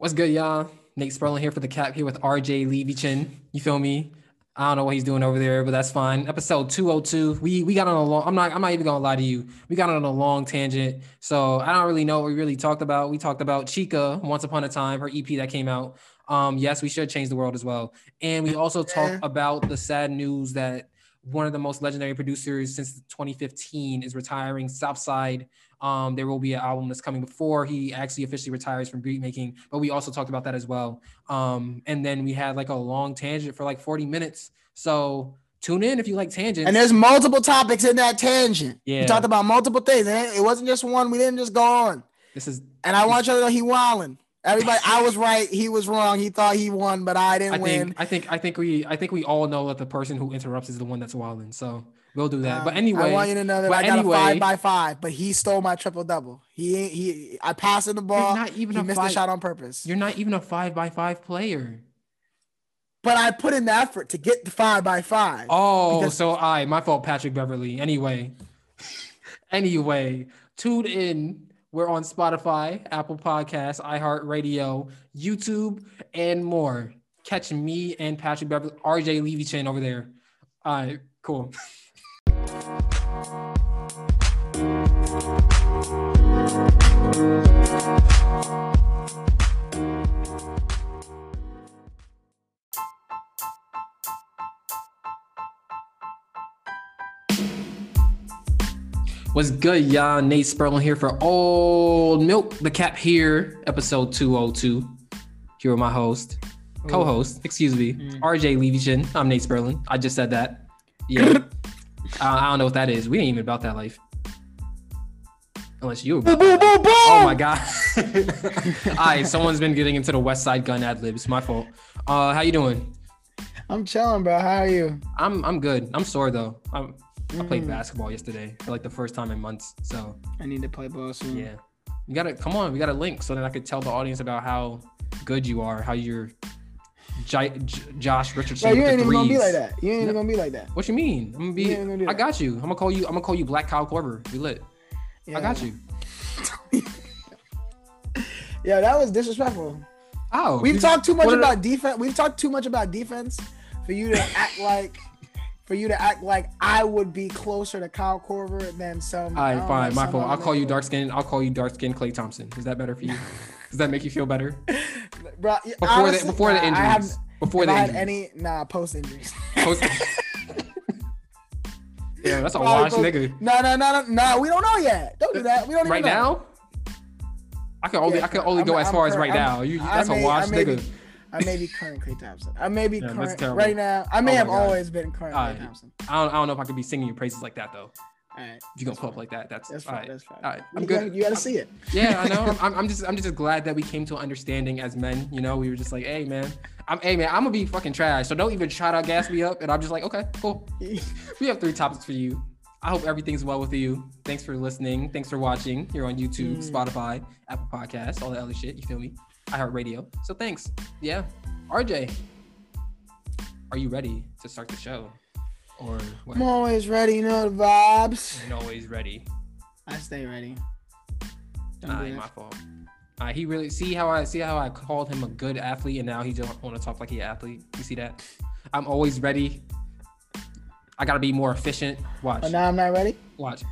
What's good, y'all? Nate Sperling here for the cap here with RJ Levy Chin. You feel me? I don't know what he's doing over there, but that's fine. Episode 202. We we got on a long I'm not I'm not even gonna lie to you. We got on a long tangent. So I don't really know what we really talked about. We talked about Chika once upon a time, her EP that came out. Um, yes, we should change the world as well. And we also talked about the sad news that one of the most legendary producers since 2015 is retiring. Southside um, there will be an album that's coming before he actually officially retires from beat making, but we also talked about that as well. Um, and then we had like a long tangent for like 40 minutes. So tune in if you like tangents. And there's multiple topics in that tangent. Yeah. We talked about multiple things. And it wasn't just one. We didn't just go on. This is And I want you to know he wilding. Everybody, I was right. He was wrong. He thought he won, but I didn't I win. think I think I think we I think we all know that the person who interrupts is the one that's wilding. So we'll do that. but Um, anyway, I want you to know that but I got anyway- a five by five, but he stole my triple double. He ain't he. I passed him the ball. not even he a missed five- the shot on purpose. you're not even a five by five player. But I put in the effort to get the five by five. Oh, so I my fault, Patrick Beverley. Anyway, anyway, tune in. We're on Spotify, Apple Podcasts, iHeartRadio, YouTube, and more. Catch me and Patrick Beverley, RJ Levy Chin over there. All right, cool. What's good, y'all? Nate Sperling here for Old Milk, the cap here, episode 202. Here with my host, co-host, excuse me, RJ Levy I'm Nate Sperling. I just said that. Yeah. I, I don't know what that is. We ain't even about that life. Unless you were. Oh my god. All right, someone's been getting into the Westside Gunn ad libs. My fault. Uh, how you doing? I'm chilling, bro. How are you? I'm I'm good. I'm sore though. I'm, I played Mm. basketball yesterday for like the first time in months. So I need to play ball soon. yeah, you gotta come on. We got a link so that I could tell the audience about how good you are, how you're J- J- Josh Richardson. Bro, you ain't even gonna be like that. You ain't No. even gonna be like that. What you mean? I'm gonna be. Gonna I got you. I'm gonna call you. I'm gonna call you Black Kyle Korver. We lit. I got you. Yeah, that was disrespectful. Oh, We've talked too much I- about defense. We've talked too much about defense for you to act like for you to act like I would be closer to Kyle Korver than some. All right, oh, fine, my fault. I'll call you dark skin. I'll call you dark skin Klay Thompson. Is that better for you? Does that make you feel better? Bro, Before honestly, the before the nah, I injuries. haven't- before the I had any nah post injuries. Post- yeah, that's a wash nigga. No, no, no, no, no. We don't know yet. Don't do that. We don't even Right know. now, I can only Yeah, I can only I'm- go as I'm far as right I'm- now. You that's may- a wash may be- nigga. I may be current Klay Thompson. I may be Yeah, current right now. I may Oh have always been current Klay Thompson. I don't, I don't know if I could be singing your praises like that though. All right, If you gonna pull up like that, that's, that's fine. right. That's fine. All right, I'm you good. Gotta, you got to see it. Yeah, I know. I'm, I'm just I'm just glad that we came to an understanding as men. You know, we were just like, hey man, I'm hey man, I'm gonna be fucking trash. So don't even try to gas me up. And I'm just like, okay, cool. We have three topics for you. I hope everything's well with you. Thanks for listening. Thanks for watching. You're on YouTube, Mm. Spotify, Apple Podcasts, all that other shit. You feel me? iHeartRadio. So thanks. Yeah. RJ, are you ready to start the show? Or what? I'm always ready. You know the vibes. You're always ready. I stay ready. Don't Nah, ain't my fault. Uh, he really see how I see how I called him a good athlete, and now he don't want to talk like he an athlete. You see that? I'm always ready. I gotta be more efficient. Watch, But now I'm not ready. watch.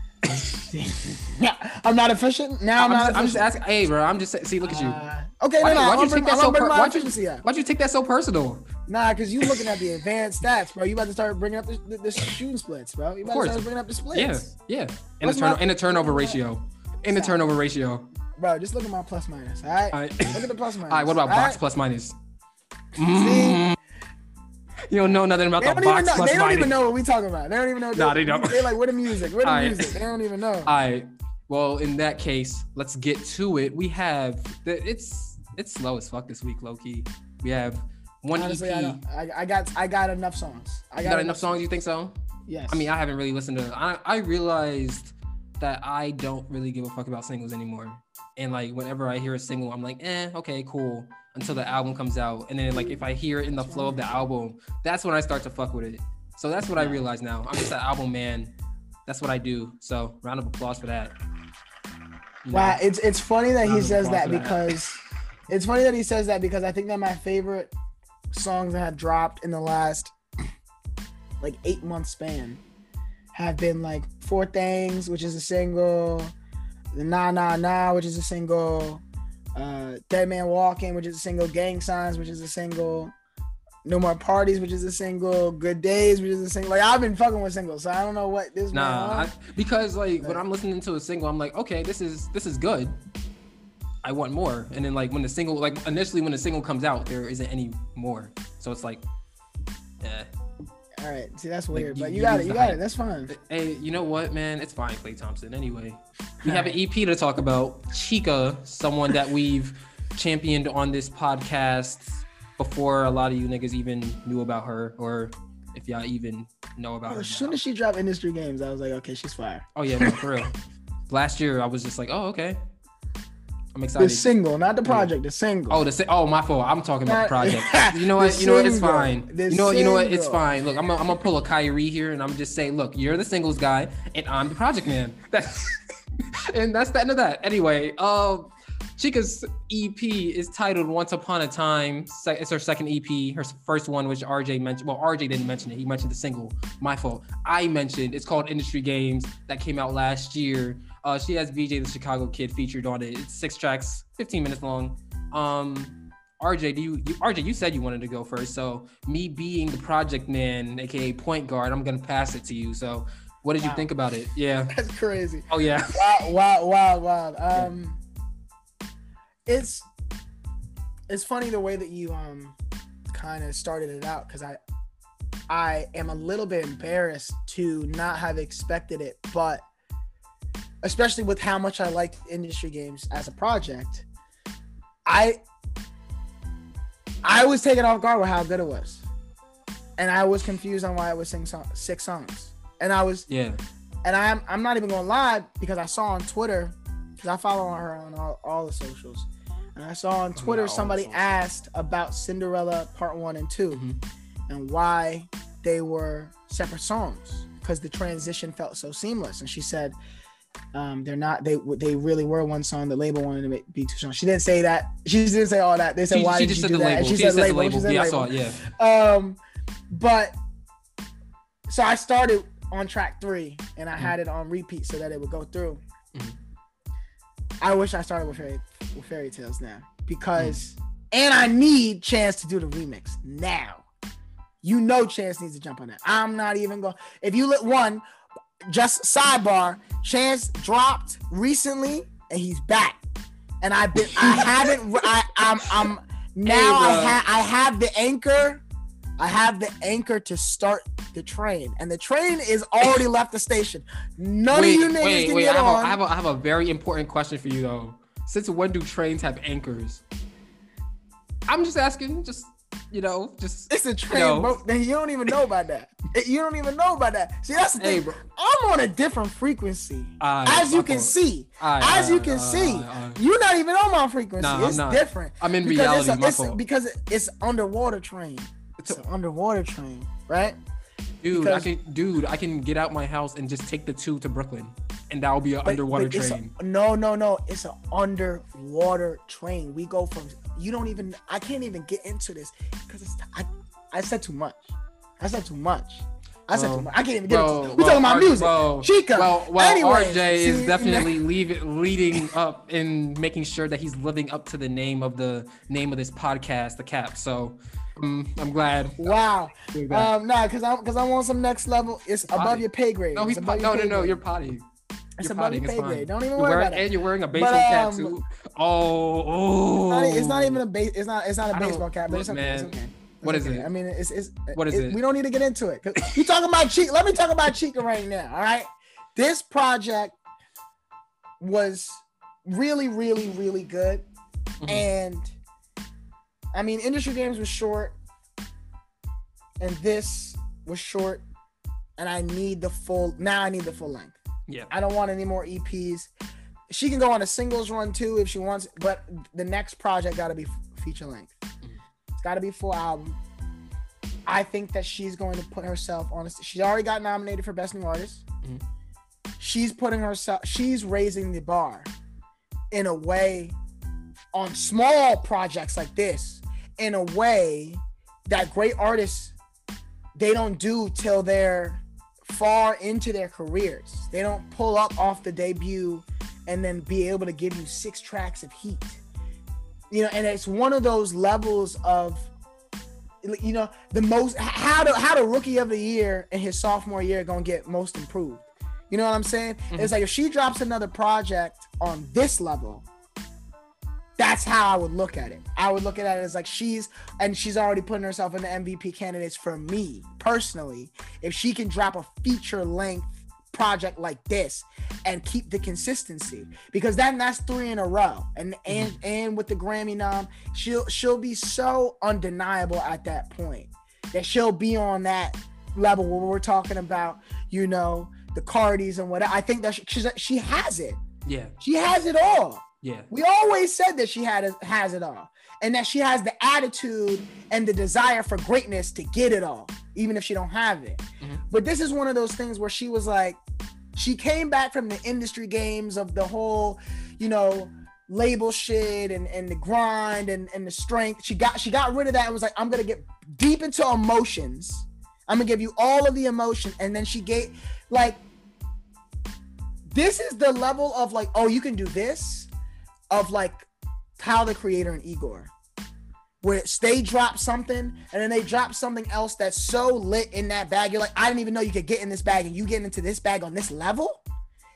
Yeah, I'm not efficient. Now I'm, I'm, just, not. I'm just asking. Hey, bro, I'm just see. Look at you. Uh, okay, Why- no, no. why'd you take that so per- why'd you- Why'd you take that so personal? Nah, because you looking at the advanced stats, bro. You about to start bringing up the, the, the shooting splits, bro. You about course. to start bringing up the splits. Yeah, yeah. And the turn my- and the turnover ratio. In the turnover ratio. Bro, just look at my plus minus. All right. All right. Look at the plus minus. All right. What about box right? plus minus? Mm. You don't know nothing about They the box know, plus they don't even know what we talking about. They don't even know. Nah, they don't. They're like, what the music? What the All right. music? They don't even know. All right. Well, in that case, let's get to it. We have the it's it's slow as fuck this week, low key. We have one Honestly, EP. I, I, I got I got enough songs. I got, enough songs? You think so? Yes. I mean, I haven't really listened to. I I realized that I don't really give a fuck about singles anymore. And like whenever I hear a single, I'm like, eh, okay, cool. Until the album comes out, and then like if I hear it in the flow of the album, that's when I start to fuck with it. So that's what I realize now. I'm just an album man. That's what I do. So round of applause for that. You know? Wow, it's it's funny that he says that for that. because It's funny that he says that because I think that my favorite songs that have dropped in the last like eight month span have been like Four Things, which is a single, the Nah Nah Nah, which is a single, uh, Dead Man Walking, which is a single, Gang Signs, which is a single, No More Parties, which is a single, Good Days, which is a single. Like I've been fucking with singles, so I don't know what this. Nah, I, because like when I'm listening to a single, I'm like, okay, this is this is good. I want more. And then like when the single, like initially when the single comes out, there isn't any more. So it's like, eh. All right, see that's weird, you- but you, you got it, you got hype. it. That's fine. Hey, you know what, man? It's fine, Klay Thompson. Anyway, we have an EP to talk about. Chika, someone that we've championed on this podcast before a lot of you niggas even knew about her, or if y'all even know about oh, her. As soon as she dropped industry games, I was like, okay, she's fire. Oh yeah, no, for real. Last year, I was just like, oh okay, I'm The single, not the project, the single. Oh, the si- oh my fault. I'm talking about the project. You know what? You know what? It's fine. The You know what? You know what? It's fine. Look, I'm gonna, I'm gonna pull a Kyrie here, and I'm just saying, look, you're the singles guy, and I'm the project man. That's and that's the end of that. Anyway, um, Chika's EP is titled "Once Upon a Time." It's her second EP. Her first one, which RJ mentioned. Well, RJ didn't mention it. He mentioned the single. My fault. I mentioned it's called "Industry Games" that came out last year. Uh, she has BJ the Chicago Kid featured on it. It's six tracks, 15 minutes long. Um, RJ, do you, you RJ, you said you wanted to go first. So me being the project man, aka point guard, I'm gonna pass it to you. So what did you think about it? Yeah. That's crazy. Oh yeah. Wow, wow, wow, wow. Um, it's it's funny the way that you um kind of started it out because I I am a little bit embarrassed to not have expected it, but especially with how much I liked industry games as a project, I I was taken off guard with how good it was, and I was confused on why it was sing song, six songs, and I was Yeah. and I'm I'm not even gonna lie because I saw on Twitter because I follow her on all, all the socials, and I saw on Oh, Twitter yeah, somebody asked about Cinderella Part One and 2 Mhm. and why they were separate songs because the transition felt so seamless, and she said. Um, they're not. They they really were one song. The label wanted to make, be two songs. She didn't say that. She didn't say all that. They said She, why she did said do the that? label. She, She, said said the label. She said Yeah, I label. saw it. Yeah. Um, but so I started on track three and I had it on repeat so that it would go through. Mhm. I wish I started with fairy with fairy tales now because and I need Chance to do the remix now. You know Chance needs to jump on that. I'm not even going if you let one just sidebar, Chance dropped recently and he's back. And I've been I haven't I I'm I'm now I bro. have I have the anchor. I have the anchor to start the train, and the train is already left the station. None wait, of you niggas wait, can wait. get I on. I, have a, I have a very important question for you though. Since when do trains have anchors? I'm just asking. Just you know, just it's a train, Yo. bro. Then you don't even know about that. Eh, you don't even know about that. See, that's the hey, thing. bro. I'm on a different frequency, as you can see. As you can see, you're not even on my frequency. Nah, I'm it's different. I'm in because reality. it's, a, it's because it's underwater train. It's It's an underwater train, right? Dude, because- I can, dude, I can get out my house and just take the two to Brooklyn, and that'll be an But- underwater but it's a- train. no, no, no. It's an underwater train. We go from you don't even. I can't even get into this because it's. I, I said too much. I said too much. I said Well, too much. I can't even get well, into. We well, talking about music. well, Chika. Well, well, Anyway, RJ is definitely leave, leading up and making sure that he's living up to the name of the name of this podcast, the Cap. So, um, I'm glad. Wow. Um, nah, cause I'm cause I'm on some next level. It's above potty. your pay grade. no, he's po- no, no, no. You're potty. It's You're above potty. your It's pay grade. Don't even worry wearing, about it. and you're wearing a baseball But, cap um, too. Oh, oh. It's not, it's not even a base. It's not. It's not a baseball cap. But it's okay. It's okay. What is okay. it? I mean, it's it's. What is it? We don't need to get into it. You talking about Chika? Let me talk about Chika right now. All right. This project was really, really, really good, Mhm. and I mean, industry games was short, and this was short, and I need the full. Now I need the full length. Yeah. I don't want any more EPs. She can go on a singles run too if she wants, but the next project got to be feature length. It's got to be full album. I think that she's going to put herself on. A, she already got nominated for best new artist. Mhm. She's putting herself. She's raising the bar in a way on small projects like this in a way that great artists they don't do till they're far into their careers. They don't pull up off the debut and then be able to give you six tracks of heat. You know, and it's one of those levels of you know the most how the how the rookie of the year in his sophomore year gonna get most improved. You know what I'm saying? Mm-hmm. It's like if she drops another project on this level, that's how I would look at it. I would look at it as like she's and she's already putting herself in the MVP candidates for me personally. If she can drop a feature length project like this and keep the consistency because then that's three in a row and and mm-hmm. and with the Grammy nom she'll she'll be so undeniable at that point that she'll be on that level where we're talking about you know the Cardis and what I think that she, she has it yeah she has it all yeah. We always said that she had has it all and that she has the attitude and the desire for greatness to get it all even if she don't have it. Mm-hmm. but this is one of those things where she was like she came back from the industry games of the whole you know label shit and, and the grind and, and the strength. She got she got rid of that and was like i'm gonna get deep into emotions. I'm gonna give you all of the emotion. And then she gave like this is the level of like oh you can do this of like Tyler the Creator and Igor, where they drop something and then they drop something else that's so lit in that bag. You're like, I didn't even know you could get in this bag, and you get into this bag on this level.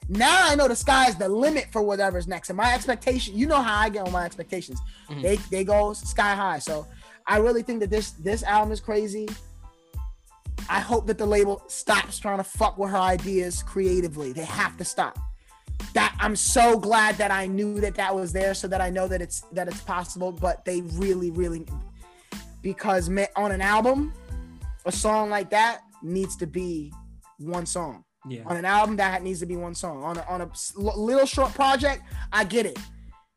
Now I know the sky is the limit for whatever's next. And my expectation, you know how I get on my expectations. Mm-hmm. They they go sky high. So I really think that this this album is crazy. I hope that the label stops trying to fuck with her ideas creatively. They have to stop that I'm so glad that I knew that that was there so that I know that it's that it's possible but they really really because on an album a song like that needs to be one song. Yeah. On an album that needs to be one song. On a, on a little short project I get it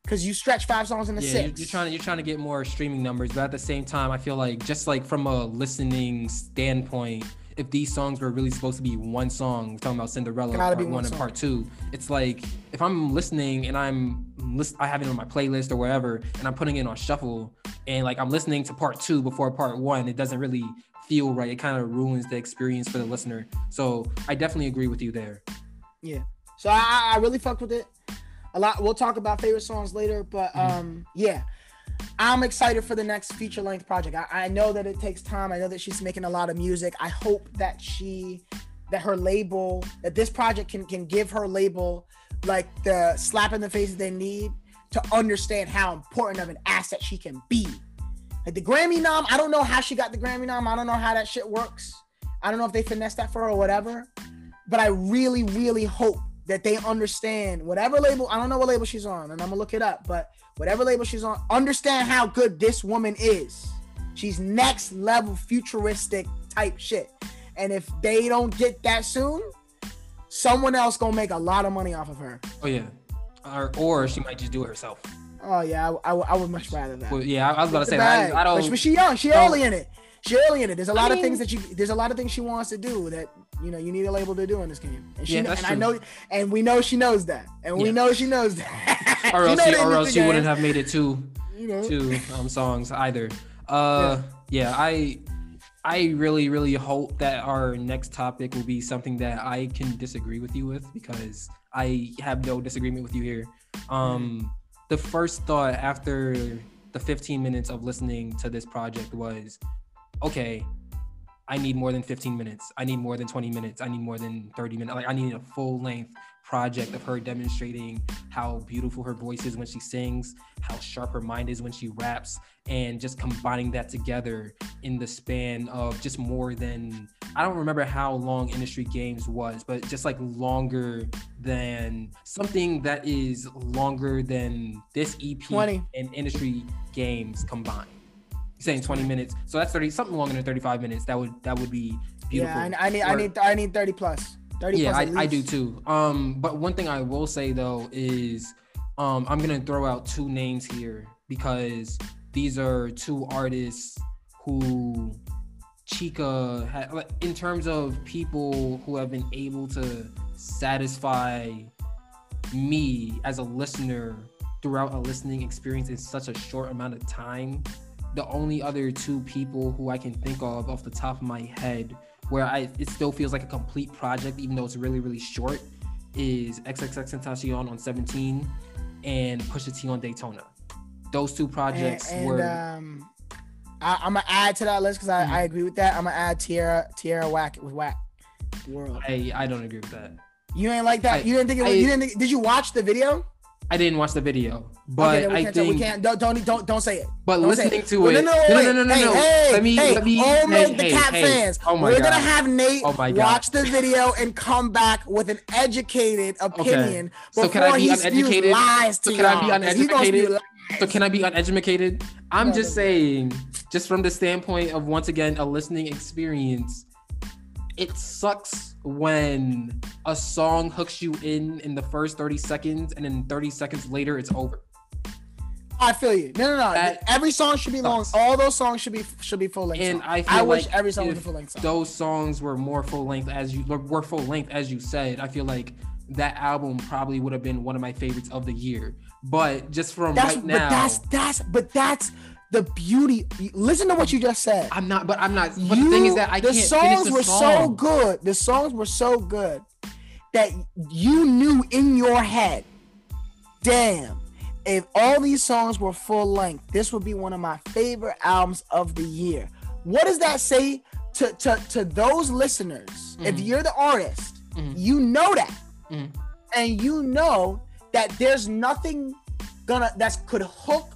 because you stretch five songs into yeah, six. You're, you're, trying to you're trying to get more streaming numbers, but at the same time, I feel like just like from a listening standpoint, if these songs were really supposed to be one song, we're talking about Cinderella part one, one and part two. It's like if I'm listening and I'm list, I have it on my playlist or wherever, and I'm putting it on shuffle, and like I'm listening to part two before part one, it doesn't really feel right. It kind of ruins the experience for the listener. So I definitely agree with you there. Yeah. So I, I really fucked with it. A lot. We'll talk about favorite songs later, but mm-hmm. um, yeah. I'm excited for the next feature length project. I, I, know that it takes time. I know that she's making a lot of music. I hope that she, that her label, that this project can can give her label like the slap in the face they need to understand how important of an asset she can be. Like the Grammy nom, I don't know how she got the Grammy nom. I don't know how that shit works. I don't know if they finessed that for her or whatever. But I really, really hope that they understand whatever label. I don't know what label she's on, and I'm gonna look it up. But whatever label she's on, understand how good this woman is. She's next level futuristic type shit. And if they don't get that soon, someone else gonna make a lot of money off of her. Oh yeah, or or she might just do it herself. Oh yeah, I, I, I would much rather that. Well, yeah, I, was about to say I, I, don't. But she young, she early in it. She early in it. There's a lot I mean, of things that she. There's a lot of things she wants to do that you know you need a label to do in this game. And she, yeah, that's and true. I know, and we know she knows that, and we know she knows that. or else, she, or else she wouldn't have made it two, you know, two um, songs either. Uh, yeah. yeah, I. I really, really hope that our next topic will be something that I can disagree with you with because I have no disagreement with you here. Um, the first thought after the 15 minutes of listening to this project was okay, I need more than 15 minutes. I need more than 20 minutes. I need more than 30 minutes. Like I need a full length project of her demonstrating how beautiful her voice is when she sings, how sharp her mind is when she raps, and just combining that together in the span of just more than I don't remember how long Industry Games was, but just like longer than something that is longer than this EP 20. and Industry Games combined saying 20 minutes. So that's 30 something longer than 35 minutes. That would that would be beautiful. Yeah, I, I need I need I need 30 plus. 30 yeah, I, I do too. Um, but one thing I will say though is um I'm gonna throw out two names here because these are two artists who Chika had in terms of people who have been able to satisfy me as a listener throughout a listening experience in such a short amount of time. The only other two people who I can think of off the top of my head where I it still feels like a complete project, even though it's really, really short, is XXXTentacion on 17 and Pusha T on Daytona. Those two projects and, and, were um, I, I'm gonna add to that list because I, Mhm. I agree with that. I'm gonna add Tierra Tierra Whack with Whack World. I, I don't agree with that. You ain't like that. I- you didn't think it was, I- you didn't. Think, did you watch the video? I didn't watch the video, but okay, I think we can't. Don't don't don't, don't say it. but Don't listening it. to Well, it. No, no, no, no, no, no, hey, no. Hey, let me hey, let me all hey, the hey, cat hey. fans. Oh my We're god. gonna have Nate Oh my God. watch the video and come back with an educated opinion So can I be uneducated? lies to So can I be y'all, 'cause he gonna uneducated? So can I be uneducated? I'm just saying, just from the standpoint of once again a listening experience, it sucks when a song hooks you in in the first 30 seconds and then 30 seconds later it's over. I feel you. No, no, no. That every song should be long. All those songs should be should be full length. And songs. I feel I wish every song was a full length song. Those songs were more full length as you were full length as you said. I feel like that album probably would have been one of my favorites of the year. But just from That's right but now, that's that's but that's the beauty. Listen to what you just said. I'm not. But I'm not. But the thing is that I the can't songs finish the songs were song. so good. The songs were so good that you knew in your head, damn, if all these songs were full length, this would be one of my favorite albums of the year. What does that say to to, to those listeners? If Mhm. you're the artist, Mhm. you know that, Mhm. and you know that there's nothing gonna that could hook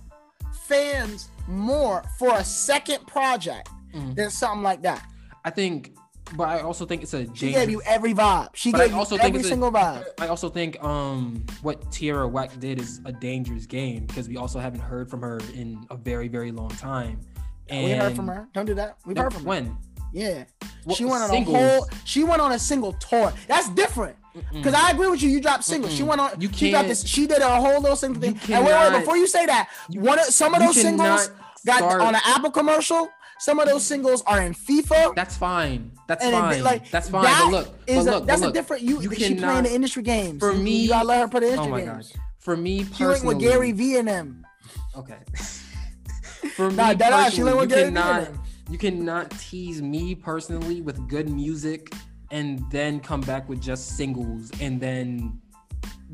fans more for a second project Mhm. than something like that. I think, but I also think it's a She gave you every vibe. She I gave you also think every it's a- single vibe. I also think um what Tierra Whack did is a dangerous game because we also haven't heard from her in a very very long time. And we heard from her. Don't do that. We've No, heard from her. when Yeah. What- she went on singles? a whole. She went on a single tour. That's different. Mm-mm. Cause I agree with you. You dropped singles. She Mm-mm. went on. You she got can't- this. She did a whole little single You thing. And wait, wait, before you say that, you- one of some of you those singles cannot got start- on an Apple commercial. Some of those singles are in FIFA. That's fine. That's and it- fine. like that's fine. that but look, is but a- that's but a different. You, you she playing cannot- the industry games. for me- you gotta let her play the Oh industry my games. god. For me She personally, with Gary V and them. Okay. For Nah, me that ass, she personally, with you Gary cannot you cannot tease me personally with good music and then come back with just singles and then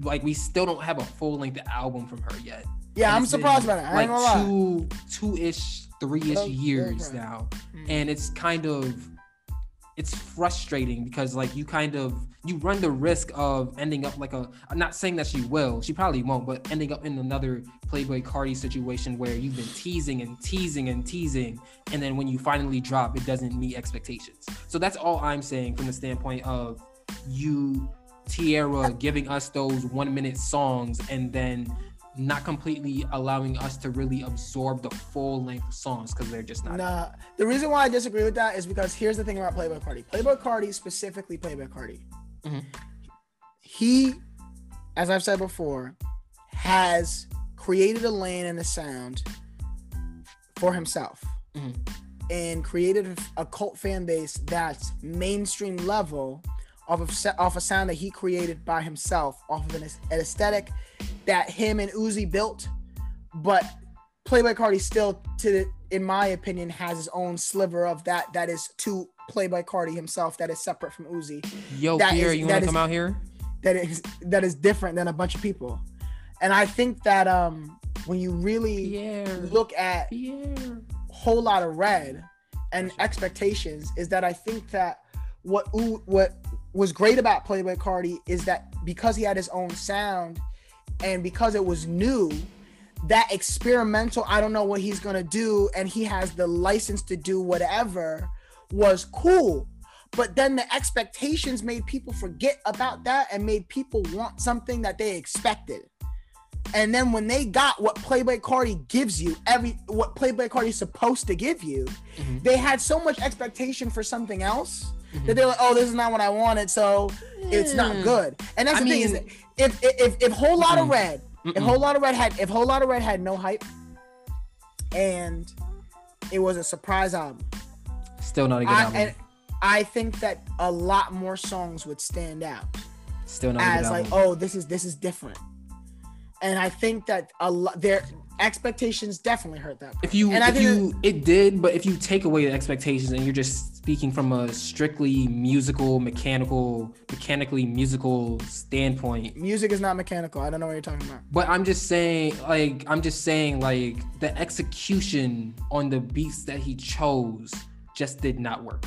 like we still don't have a full length album from her yet. Yeah, I'm surprised by that. I like ain't gonna two two ish, three ish years true. now. Mm. And it's kind of it's frustrating because like you kind of you run the risk of ending up like a I'm not saying that she will, she probably won't, but ending up in another Playboi Carti situation where you've been teasing and teasing and teasing, and then when you finally drop, it doesn't meet expectations. So that's all I'm saying from the standpoint of you, Tierra, giving us those one minute songs and then not completely allowing us to really absorb the full length of songs because they're just not. Nah, the reason why I disagree with that is because here's the thing about Playboi Carti. Playboi Carti, specifically Playboi Carti, Mhm. he, as I've said before, has created a lane and a sound for himself Mhm. and created a cult fan base that's mainstream level off of off a sound that he created by himself, off of an, an aesthetic that him and Uzi built, but Playboi Carti still, to the, in my opinion, has his own sliver of that that is to Playboi Carti himself that is separate from Uzi, Yo, That Pierre, is- you want to come out here? that is that is different than a bunch of people, and I think that um when you really Pierre, look at Pierre. whole lot of red and expectations is that I think that what U- what was great about Playboi Carti is that because he had his own sound and because it was new, that experimental, I don't know what he's gonna do, and he has the license to do whatever was cool. But then the expectations made people forget about that and made people want something that they expected. And then when they got what Playboi Carti gives you, every what Playboi Carti is supposed to give you, Mhm. they had so much expectation for something else Mhm. that they're like, "Oh, this is not what I wanted, so it's not good." And that's I the thing is, if if if, if whole lot of red, if whole lot of red had if whole lot of red had no hype, and it was a surprise album, Still not a good I, album. and I think that a lot more songs would stand out Still not a good as like, album. oh, this is this is different. and I think that a lot their expectations definitely hurt that. If you, And if you, it did, but if you take away the expectations and you're just speaking from a strictly musical, mechanical, mechanically musical standpoint, Music is not mechanical. I don't know what you're talking about. but I'm just saying, like, I'm just saying, like, the execution on the beats that he chose just did not work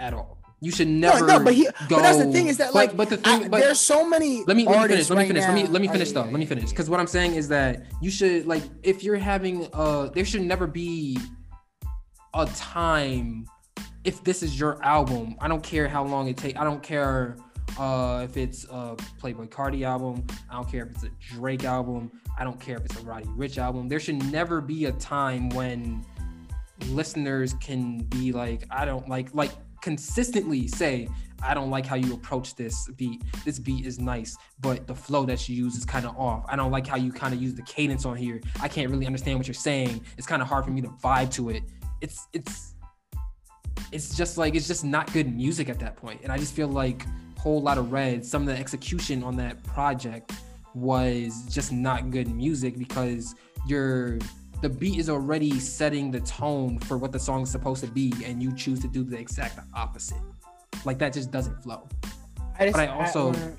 at all. You should never no, no, but he, go. but that's the thing is that like, but the I- thing, but there's so many. let me let me finish. Let me right finish. Let me let me finish though. Let me finish. Because what I'm saying is that you should like if you're having uh there should never be a time if this is your album. I don't care how long it take. I don't care uh if it's a Playboi Carti album. I don't care if it's a Drake album. I don't care if it's a Roddy Ricch album. There should never be a time when listeners can be like, I don't like like consistently say, I don't like how you approach this beat. This beat is nice, but the flow that you use is kind of off. I don't like how you kind of use the cadence on here. I can't really understand what you're saying. It's kind of hard for me to vibe to it. It's it's it's just like it's just not good music at that point. And I just feel like whole lot of red, some of the execution on that project was just not good music because you're the beat is already setting the tone for what the song is supposed to be, and you choose to do the exact opposite. Like that just doesn't flow. I just, But I also- wanna-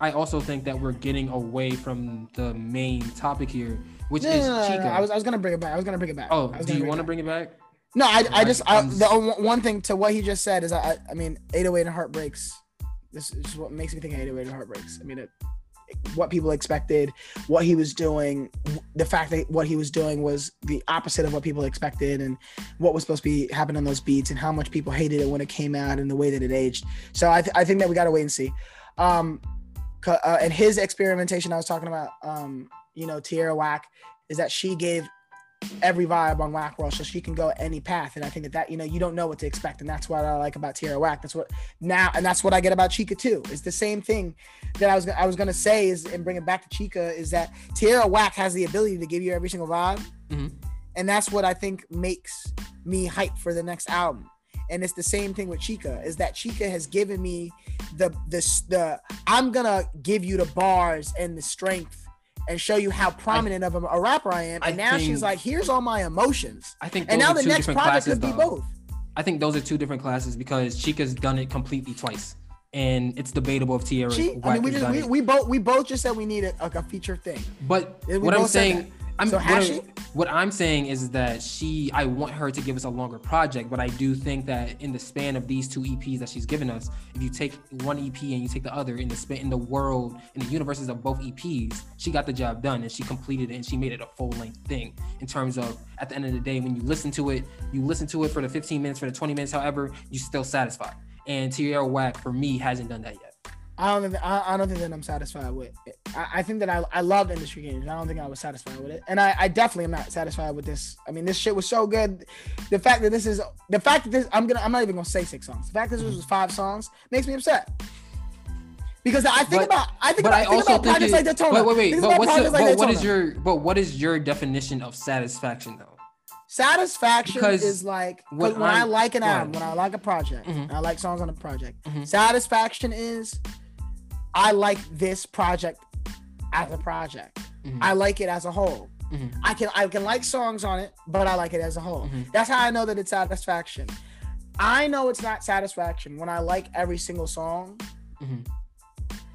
I also think that we're getting away from the main topic here, which no, is no, no, no, Chika. no, I was, I was gonna bring it back. I was gonna bring it back. oh, do you want to bring it back? No, I, I I- just I, the one thing to what he just said is I, I mean 808 and heartbreaks. This is what makes me think of 808 and heartbreaks. I mean it, what people expected, what he was doing, the fact that what he was doing was the opposite of what people expected, and what was supposed to be happening on those beats, and how much people hated it when it came out, and the way that it aged. So I, th- I think that we got to wait and see. Um, uh, and his experimentation I was talking about, um, you know, Tierra Whack, is that she gave every vibe on Whack World, so she can go any path. And I think that that you know you don't know what to expect, and that's what I like about Tierra Whack. That's what now, and that's what I get about Chika too. It's the same thing that I was I was gonna say is and bring it back to Chika is that Tierra Whack has the ability to give you every single vibe, Mhm. and that's what I think makes me hype for the next album. And it's the same thing with Chika is that Chika has given me the the the I'm gonna give you the bars and the strength and show you how prominent of a, a rapper I am. I And now she's like, here's all my emotions. I think And now the next project classes, could be though. both. I think those are two different classes because Chika's done it completely twice, and it's debatable if Tierra She, I mean, we just we, we both we both just said we need a, like a feature thing. But we what I'm saying, I'm, So what, I'm, she? what I'm saying is that she, I want her to give us a longer project, but I do think that in the span of these two EPs that she's given us, if you take one EP and you take the other in the span in the world in the universes of both EPs, she got the job done and she completed it and she made it a full length thing. In terms of at the end of the day, when you listen to it, you listen to it for the 15 minutes, for the 20 minutes, however, you still satisfied. And Tierra Whack for me hasn't done that yet. I don't think I, I don't think that I'm satisfied with. It. I, I think that I I love industry games. I don't think I was satisfied with it, and I, I definitely am not satisfied with this. I mean, this shit was so good. The fact that this is the fact that this I'm gonna I'm not even gonna say six songs. The fact that this was five songs makes me upset. Because I think But- about I think about, I think about projects it, like Daytona. wait, wait, wait. Think But what's the, like but what is your but what is your definition of satisfaction though? Satisfaction Because is like when I like an album, when I like a project, Mhm. and I like songs on a project. Mhm. Satisfaction is I like this project as a project. Mhm. I like it as a whole. Mhm. I can I can like songs on it, but I like it as a whole. Mhm. That's how I know that it's satisfaction. I know it's not satisfaction when I like every single song, Mhm.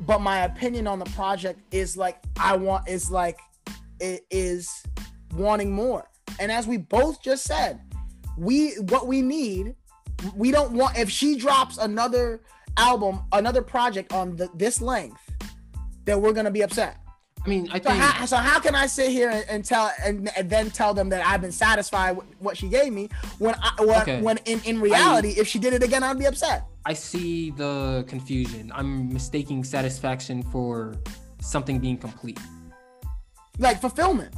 but my opinion on the project is like I want is like it is wanting more. And as we both just said, we what we need, we don't want if she drops another album, another project on the, this length, that we're gonna be upset. I mean, I So think how, so how can I sit here and, and tell and, and then tell them that I've been satisfied with what she gave me when I, when, Okay. when in, in reality, if she did it again, I'd be upset. I see the confusion. I'm mistaking satisfaction for something being complete. Like fulfillment.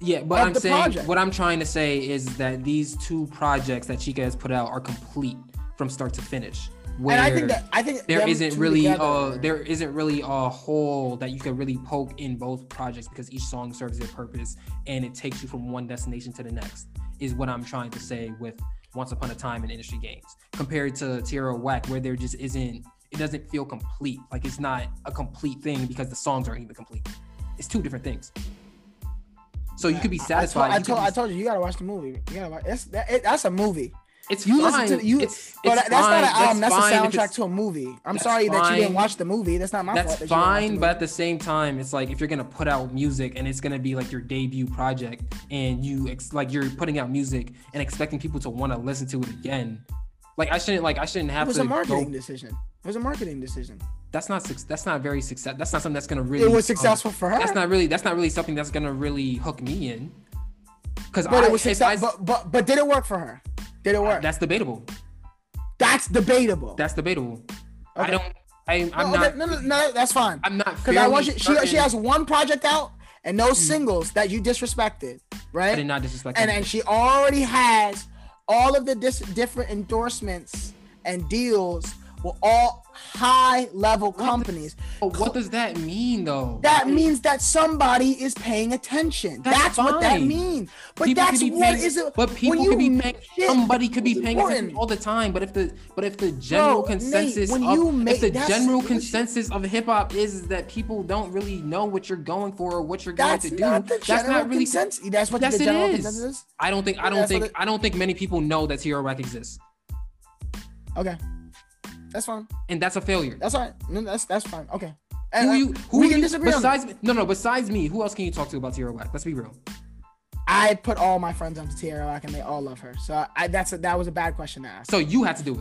Yeah, but I'm saying project. what I'm trying to say is that these two projects that Chika has put out are complete from start to finish. Where and I think that I think there isn't really together- uh there isn't really a hole that you could really poke in both projects because each song serves their purpose and it takes you from one destination to the next is what I'm trying to say with Once Upon a Time in Industry Games compared to Tierra Whack where there just isn't it doesn't feel complete like it's not a complete thing because the songs aren't even complete. It's two different things. So you could be satisfied. I, you told, could I, be- told you, you gotta watch the movie. You gotta watch. It's, that, it, that's a movie. It's You fine. listen to you, it's, but it's that's fine. not an album. That's, fine a soundtrack to a movie. I'm That's sorry that you didn't watch the movie. That's not my fault. That's that you didn't watch the fine, but at the same time, it's like if you're gonna put out music and it's gonna be like your debut project, and you ex- like you're putting out music and expecting people to want to listen to it again. Like I shouldn't like I shouldn't have. it was to a marketing go. decision. It was a marketing decision. That's not that's not very success. That's not something that's gonna really. It was um, successful for her. That's not really that's not really something that's gonna really hook me in. Because but I, it was success. I- But, but but did it work for her? Did it work? that's debatable. That's debatable. That's debatable. I don't. I, I'm no, not. no, no, no, that's fine. I'm not. Because I want you. She, she has one project out and no mm. singles that you disrespected, right? I did not disrespect. and and she already has all of the dis- different endorsements and deals with all high level companies. But what does that mean, though? That means that somebody is paying attention. That's That's, what that means. But People that's what paying, is it. But people could be paying. Somebody could be paying important. attention all the time. But if the but if the general Bro, Nate, consensus when of if the general consensus of hip hop is that people don't really know what you're going for or what you're going to do, that's not really. consensus. That's what Yes, the general is. consensus is. I don't think. I don't think. I don't think many people know that Whack exists, Okay, that's fine. and that's a failure. That's all right. No, that's that's fine. Okay. Who And, uh, you? Who we you, can disagree on besides me? No, no. Besides me, who else can you talk to about Tierra Whack? Let's be real. I put all my friends onto Tierra Whack and they all love her. So I, that's a, that was a bad question to ask. So you had to do it.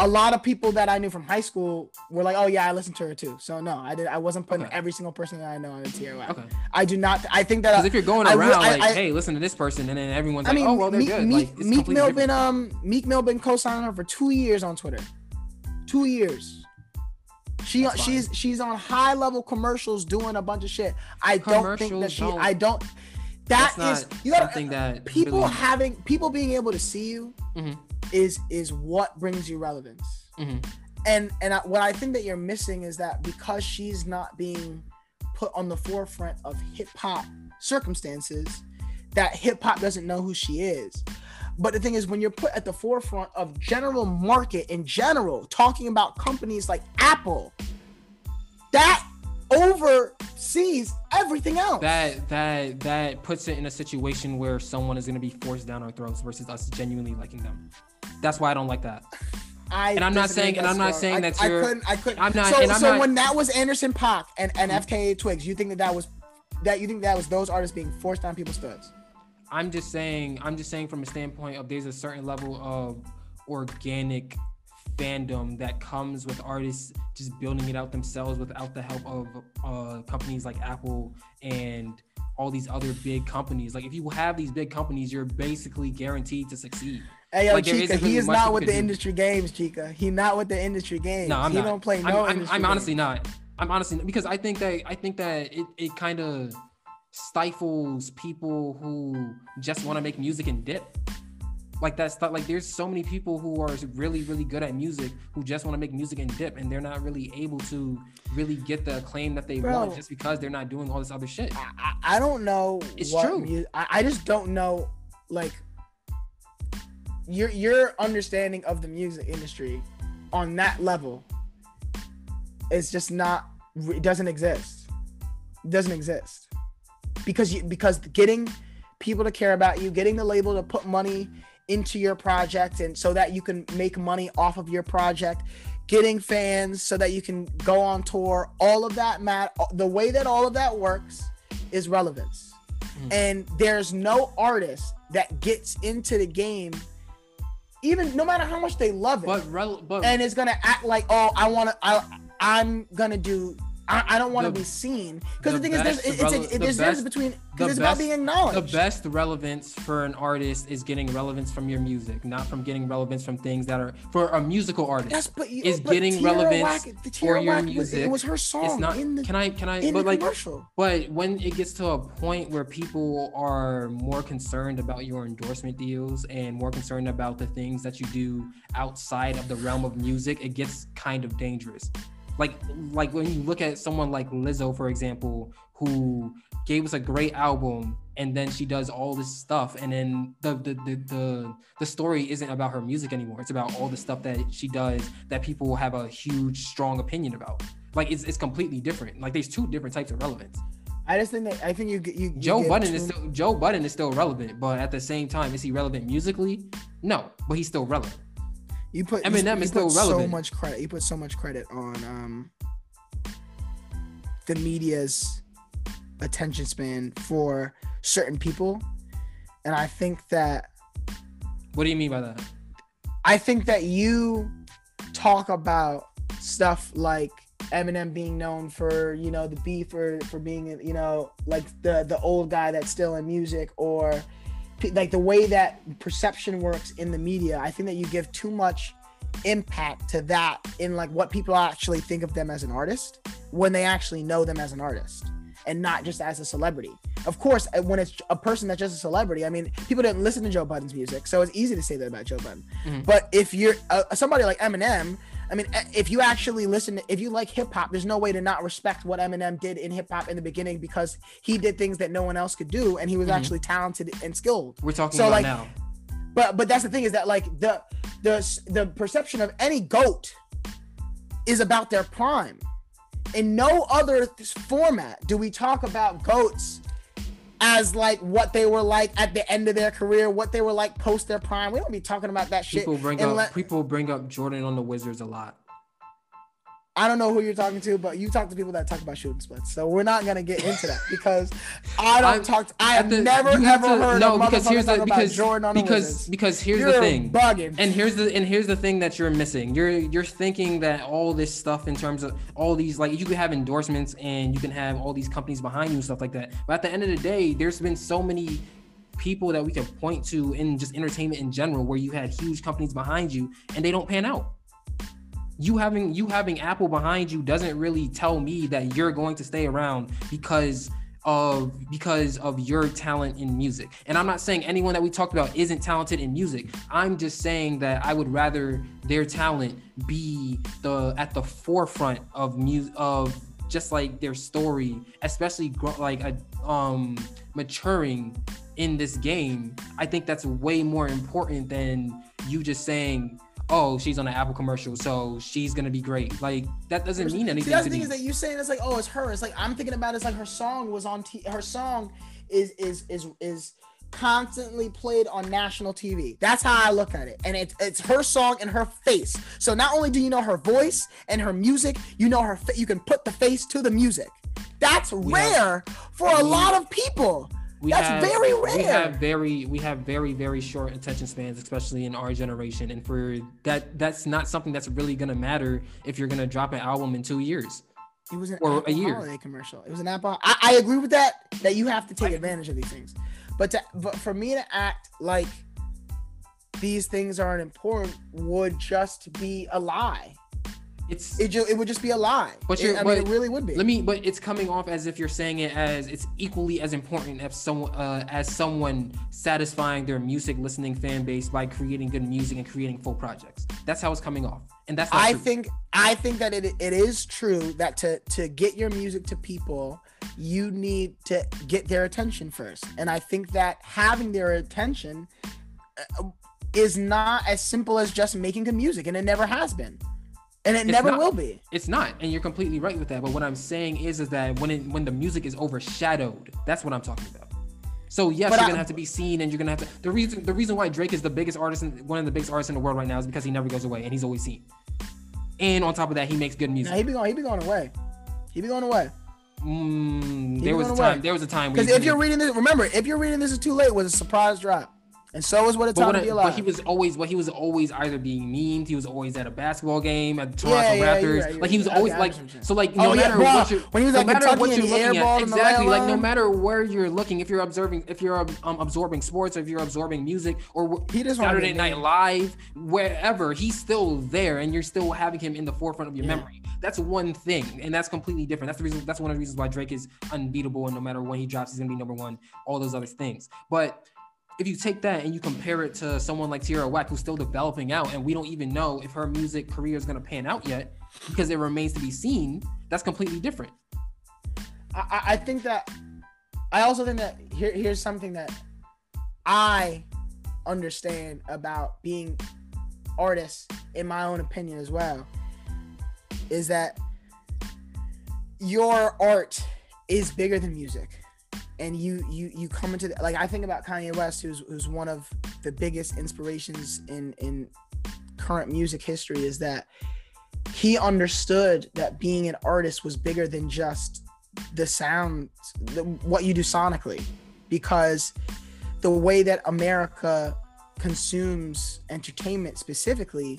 A lot of people that I knew from high school were like, "Oh yeah, I listened to her too." So no, I did. I wasn't putting Okay. every single person that I know on Tierra Whack. Okay. I do not. I think that. Because if you're going around I- like, I- hey, listen to this person, and then everyone's I like, mean, oh well, they're Meek, good. Meek, like, Meek Mill been um Meek Mill been co-signing her for two years on Twitter. Two years. She That's fine. she's she's on high level commercials doing a bunch of shit. I don't think that she. don't- I don't. That's That is not you gotta something that people really- having people being able to see you Mhm. is is what brings you relevance. Mhm. And and I, what I think that you're missing is that because she's not being put on the forefront of hip hop circumstances, that hip hop doesn't know who she is. But the thing is, when you're put at the forefront of general market in general, talking about companies like Apple, that oversees everything else. that that that puts it in a situation where someone is going to be forced down our throats versus us genuinely liking them. That's why I don't like that. I And I'm not saying- and I'm not saying that I you're- couldn't. I couldn't. I'm not- So, I'm so not- when that was Anderson Paak and, and FKA Twigs, you think that that was that you think that was those artists being forced down people's throats? I'm just saying. I'm just saying from a standpoint of there's a certain level of organic fandom that comes with artists just building it out themselves without the help of uh, companies like Apple and all these other big companies. Like if you have these big companies, you're basically guaranteed to succeed. Hey yo, Like, Chika, he is not with the do. industry games, Chika. He not with the industry games. No, I'm he not. don't play I'm, no I'm, industry I'm honestly not. I'm honestly because I think that I think that it, it kind of stifles people who just want to make music and dip. Like that's not like there's so many people who are really really good at music who just want to make music and dip and they're not really able to really get the acclaim that they Bro. want just because they're not doing all this other shit. I, I don't know. It's true. mu- I, I just don't know. Like your your understanding of the music industry on that level is just not. It doesn't exist. It doesn't exist because you because getting people to care about you, getting the label to put money into your project, and so that you can make money off of your project getting fans so that you can go on tour all of that mat the way that all of that works is relevance Mhm. and there's no artist that gets into the game even no matter how much they love it But rel- but and is gonna act like oh i want to I, i'm gonna do I, I don't want to be seen because the, the thing is, there's, best it's a, the there's a difference between the because it's about best- being the best relevance for an artist is getting relevance from your music, not from getting relevance from things that are for a musical artist. That's but is but getting Tierra relevance the for your Whack was- music. it was her song it's not. in the can I? Can I? But like, commercial. but when it gets to a point where people are more concerned about your endorsement deals and more concerned about the things that you do outside of the realm of music, it gets kind of dangerous. Like like when you look at someone like Lizzo, for example, who gave us a great album and then she does all this stuff and then the the the the, the story isn't about her music anymore. It's about all the stuff that she does that people have a huge strong opinion about. Like it's, it's completely different. Like there's two different types of relevance. I just think that I think you you, you Joe Budden too- is still Joe Budden is still relevant, but at the same time, is he relevant musically? No, but he's still relevant. You put you, Eminem you is still put so relevant. much credit. You put so much credit on um the media's attention span for certain people, and I think that What do you mean by that? I think that you talk about stuff like Eminem being known for you know the beef for for being you know like the the old guy that's still in music or like the way that perception works in the media. I think that you give too much impact to that in like what people actually think of them as an artist when they actually know them as an artist and not just as a celebrity. Of course, uh, when it's a person that's just a celebrity, I mean, people didn't listen to Joe Budden's music, so it's easy to say that about Joe Budden. Mhm. But if you're uh, somebody like Eminem, I mean, uh, if you actually listen, if you like hip hop, there's no way to not respect what Eminem did in hip hop in the beginning because he did things that no one else could do, and he was Mhm. actually talented and skilled. We're talking So, about like, now. But but that's the thing is that like the the the perception of any goat is about their prime. In no other format do we talk about goats as like what they were like at the end of their career, what they were like post their prime. We don't be talking about that shit. People bring up let- people bring up Jordan on the Wizards a lot. I don't know who you're talking to, but you talk to people that talk about shooting splits. So we're not gonna get into that because I don't I'm- talk. I have the- never ever to- heard no a because here's the because Jordan on the because because here's You're the thing. bugging. And here's the and here's the thing that you're missing. You're you're thinking that all this stuff in terms of all these like you can have endorsements and you can have all these companies behind you and stuff like that. But at the end of the day, there's been so many people that we can point to in just entertainment in general where you had huge companies behind you and they don't pan out. You having you having Apple behind you doesn't really tell me that you're going to stay around because of because of your talent in music. And I'm not saying anyone that we talked about isn't talented in music. I'm just saying that I would rather their talent be the at the forefront of music of just like their story, especially gro- like a, um maturing in this game. I think that's way more important than you just saying, "Oh, she's on an Apple commercial, so she's gonna be great." Like that doesn't mean anything. See, that's to the thing me. is that you saying it's like, oh, it's her. It's like I'm thinking about it, it's like her song was on. T- her song is is is is constantly played on national TV. That's how I look at it, and it's it's her song and her face. So not only do you know her voice and her music, you know her. Fa- you can put the face to the music. That's We rare for a lot of people. We That's have, very We have very we have very very short attention spans, especially in our generation, and for that that's not something that's really gonna matter if you're gonna drop an album in two years. It was an Or a year. holiday commercial. It was an Apple. I, I agree with that. That you have to take advantage of these things, but to, but for me to act like these things aren't important would just be a lie. It's It just it would just be a lie. But It- I mean, it really would be. let me, but it's coming off as if you're saying it as it's equally as important as someone uh, as someone satisfying their music listening fan base by creating good music and creating full projects. That's how it's coming off, and that's I true. think I think that it, it is true that to to get your music to people, you need to get their attention first. And I think that having their attention uh, is not as simple as just making good music, and it never has been, and it never not. will be. It's not, and you're completely right with that. But what I'm saying is, is that when it when the music is overshadowed, that's what I'm talking about. So yes, But you're I- gonna have to be seen, and you're gonna have to. The reason the reason why Drake is the biggest artist, in, one of the biggest artists in the world right now, is because he never goes away, and he's always seen. And on top of that, he makes good music. Now he be going, he be going away. He be going away. Mm, there was a went time. There was a time. Because if you're reading this, remember, if you're reading this is too late, was a surprise drop, and so is what it's time to be but he was always, but he was always either being memed. He was always at a basketball game at the Toronto Yeah, yeah, Raptors. you're right, you're like he was right. always like, understand what you're so like Oh, no yeah, matter bro. what you're, When he was no at matter Kentucky what you're looking at, exactly. Like no matter where you're looking, if you're observing, if you're um, absorbing sports, or if you're absorbing music, or He just Saturday Night. Live, wherever, he's still there, and you're still having him in the forefront of your Yeah. memory. That's one thing, and that's completely different. That's the reason. That's one of the reasons why Drake is unbeatable, and no matter when he drops, he's gonna be number one. All those other things, but if you take that and you compare it to someone like Tierra Whack who's still developing out, and we don't even know if her music career is gonna pan out yet because it remains to be seen, that's completely different. I, I- I think that I also think that here, here's something that I understand about being artists, in my own opinion as well, is that your art is bigger than music and you you you come into the, like I think about Kanye West who's who's one of the biggest inspirations in in current music history is that he understood that being an artist was bigger than just the sound the, what you do sonically. Because the way that America consumes entertainment specifically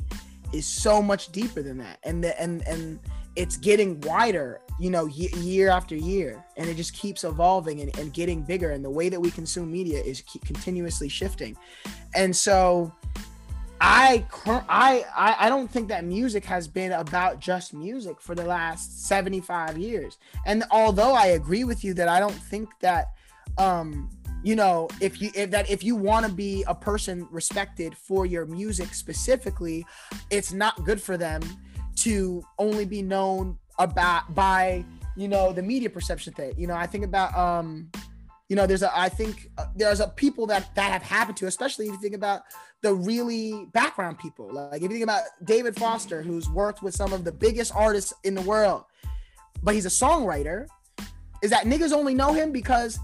is so much deeper than that. And the and and it's getting wider you know year after year and it just keeps evolving and, and getting bigger and the way that we consume media is continuously shifting and so I, I I don't think that music has been about just music for the last 75 years. And although I agree with you that I don't think that um you know if you if that if you want to be a person respected for your music specifically, it's not good for them to only be known about by you know the media perception thing. You know, I think about um, you know, there's a I think uh, there's a people that that have happened to, especially if you think about the really background people. Like if you think about David Foster, who's worked with some of the biggest artists in the world, but he's a songwriter. Is that niggas only know him because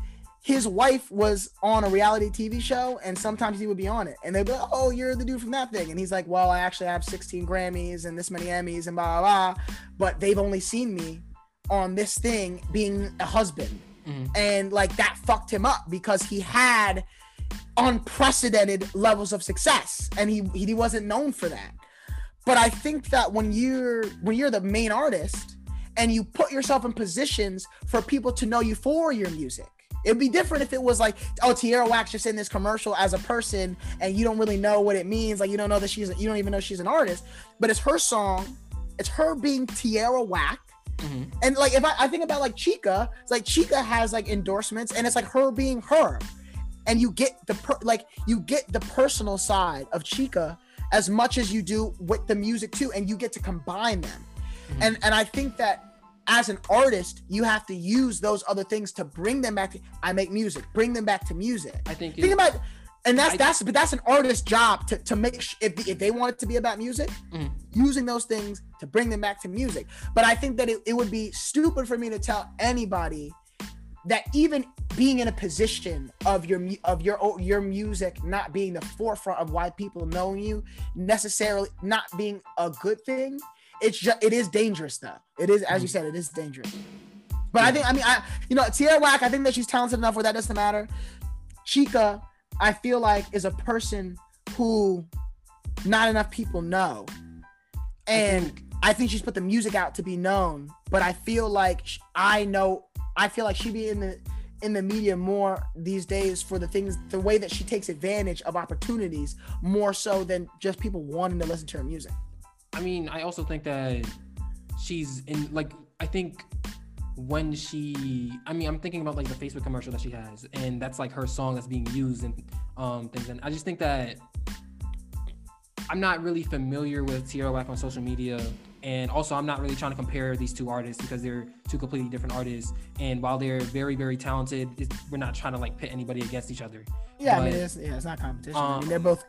his wife was on a reality TV show, and sometimes he would be on it, and they'd be like, "Oh, you're the dude from that thing," and he's like, "Well, I actually have 16 Grammys and this many Emmys and blah blah blah, but they've only seen me on this thing being a husband." Mm-hmm. And like that fucked him up because he had unprecedented levels of success and he he wasn't known for that. But I think that when you're when you're the main artist and you put yourself in positions for people to know you for your music It'd be different if it was like, oh, Tierra Whack's just in this commercial as a person, and you don't really know what it means. Like you don't know that she's, you don't even know she's an artist. But it's her song. It's her being Tierra Whack. Mm-hmm. And like if I, I think about like Chika, it's like Chika has like endorsements, and it's like her being her, and you get the per, like you get the personal side of Chika as much as you do with the music too, and you get to combine them. Mm-hmm. And and I think that as an artist, you have to use those other things to bring them back. To, I make music, bring them back to music. I think think about, and that's I, that's but that's an artist's job to to make sh- if if they want it to be about music, mm-hmm. using those things to bring them back to music. But I think that it, it would be stupid for me to tell anybody that even being in a position of your of your your music not being the forefront of why people know you necessarily not being a good thing it's just it is dangerous though. It is as you mm. said, it is dangerous. But. I think I mean I you know Tierra Whack, I think that she's talented enough where that doesn't matter. Chika, I feel like is a person who not enough people know, and I think, I think she's put the music out to be known. But I feel like I know I feel like she'd be in the in the media more these days for the things the way that she takes advantage of opportunities more so than just people wanting to listen to her music. I mean, I also think that she's in like I think when she I mean I'm thinking about like the Facebook commercial that she has and that's like her song that's being used and um things. And I just think that I'm not really familiar with Tierra Whack on social media and also I'm not really trying to compare these two artists because they're two completely different artists and while they're very very talented we're not trying to like pit anybody against each other yeah but, I mean it's, yeah it's not competition um, I mean they're both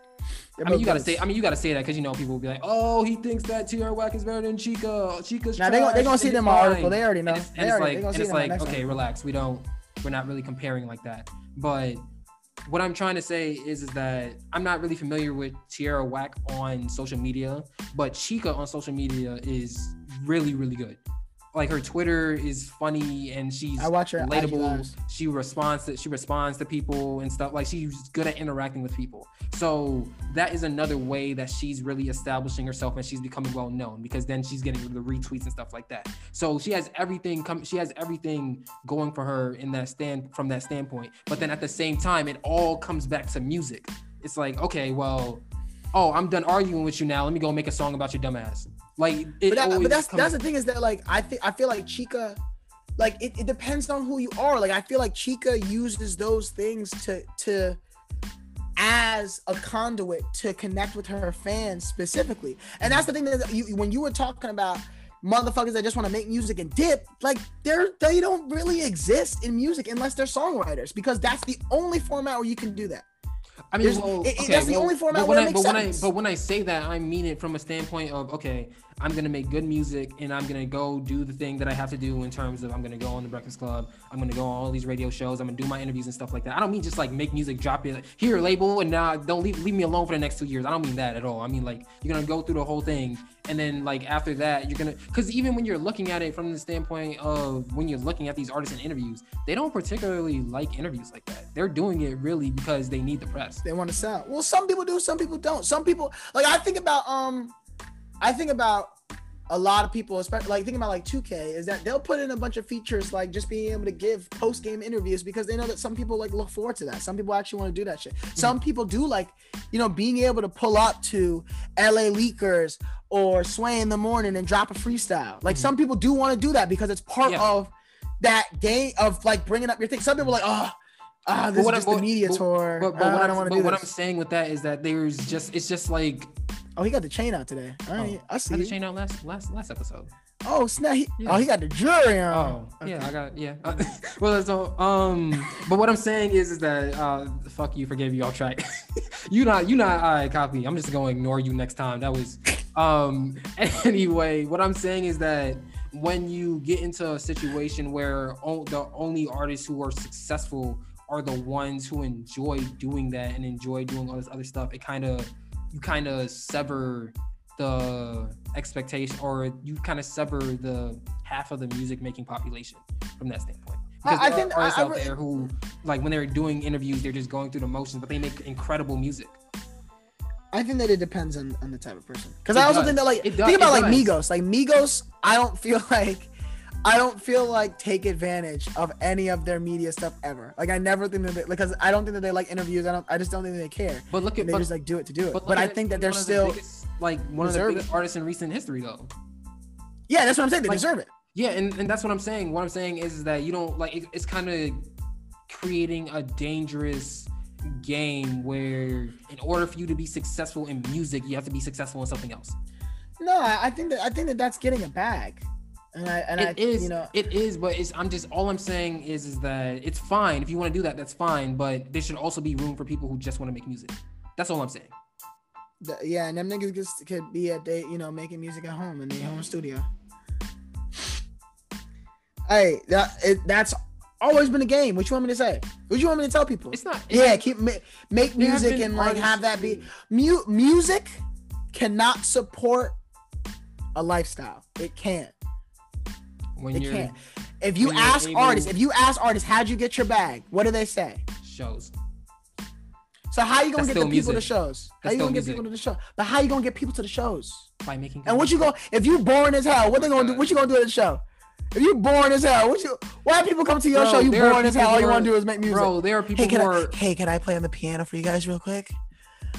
I mean, you gotta say. I mean, you gotta say that because you know people will be like, "Oh, he thinks that Tierra Whack is better than Chika. Chika's." Now they gonna, they gonna see them article. They already know. And it's, and it's like, and it's like, okay, relax. We don't. We're not really comparing like that. But what I'm trying to say is, is that I'm not really familiar with Tierra Whack on social media, but Chika on social media is really, really good like her Twitter is funny and she's I watch her relatable. She responds to she responds to people and stuff. Like she's good at interacting with people. So that is another way that she's really establishing herself and she's becoming well known because then she's getting the retweets and stuff like that. So she has everything come she has everything going for her in that stand from that standpoint. But then at the same time, it all comes back to music. It's like, okay, well, oh, I'm done arguing with you now. Let me go make a song about your dumbass. Like, but, that, but that's that's the thing is that like I think I feel like Chika, like it, it depends on who you are. Like I feel like Chika uses those things to to as a conduit to connect with her fans specifically. And that's the thing that you when you were talking about motherfuckers that just want to make music and dip, like they're they don't really exist in music unless they're songwriters because that's the only format where you can do that. I mean, well, okay, that's the only format but when, I, but when I but when I say that, I mean it from a standpoint of okay, I'm gonna make good music and I'm gonna go do the thing that I have to do in terms of I'm gonna go on the Breakfast Club, I'm gonna go on all these radio shows, I'm gonna do my interviews and stuff like that. I don't mean just like make music, drop it here, label, and now don't leave leave me alone for the next two years. I don't mean that at all. I mean like you're gonna go through the whole thing and then like after that you're gonna because even when you're looking at it from the standpoint of when you're looking at these artists in interviews they don't particularly like interviews like that they're doing it really because they need the press they want to sell well some people do some people don't some people like i think about um i think about a lot of people, especially like thinking about like 2K, is that they'll put in a bunch of features like just being able to give post game interviews because they know that some people like look forward to that. Some people actually want to do that shit. Mm-hmm. Some people do like, you know, being able to pull up to LA Leakers or Sway in the morning and drop a freestyle. Like mm-hmm. some people do want to do that because it's part yeah. of that game of like bringing up your thing. Some people are like, oh, ah, this is just a media but, tour. But, but, uh, what I don't want to do. What this. I'm saying with that is that there's just it's just like Oh, he got the chain out today. All right, oh, I see. Got the chain out last last last episode. Oh snap! He, yeah. Oh, he got the jury on. Oh, okay. yeah, I got yeah. well, so um, but what I'm saying is, is that uh, fuck you, forgive you, I'll try. you not you not I right, copy. I'm just gonna ignore you next time. That was um. Anyway, what I'm saying is that when you get into a situation where the only artists who are successful are the ones who enjoy doing that and enjoy doing all this other stuff, it kind of you kind of sever the expectation or you kind of sever the half of the music making population from that standpoint. Because I, I think artists I, I, out there who like when they're doing interviews they're just going through the motions but they make incredible music. I think that it depends on, on the type of person. Because I also does. think that like does, think about like Migos. Like Migos I don't feel like I don't feel like take advantage of any of their media stuff ever. Like I never think that they, because I don't think that they like interviews. I don't. I just don't think they care. But look at they but, just like do it to do it. But, but I think that they're still biggest, like one of the biggest it. artists in recent history, though. Yeah, that's what I'm saying. They like, deserve it. Yeah, and, and that's what I'm saying. What I'm saying is, is that you don't like it, it's kind of creating a dangerous game where in order for you to be successful in music, you have to be successful in something else. No, I think that I think that that's getting a bag. And I, and it I, is, you know, it is, but it's, I'm just, all I'm saying is, is that it's fine. If you want to do that, that's fine. But there should also be room for people who just want to make music. That's all I'm saying. The, yeah, and them niggas just could be at they, you know, making music at home in their home studio. Hey, that it, that's always been a game. What you want me to say? What you want me to tell people? It's not. It's yeah, keep make music and like have that be mu- music cannot support a lifestyle. It can't when they you're can't. If you ask able, artists, if you ask artists, how'd you get your bag? What do they say? Shows. So how you gonna That's get the music. people to shows? How That's you gonna get music. people to the show? But how you gonna get people to the shows? By making. And what you go? If you boring as hell, what they gonna do? What you gonna do at the show? If you boring as hell, what you? Why people come to your bro, show? You boring as hell. All you want to do is make music. Bro, there are people hey, can who are. I, hey, can I play on the piano for you guys real quick?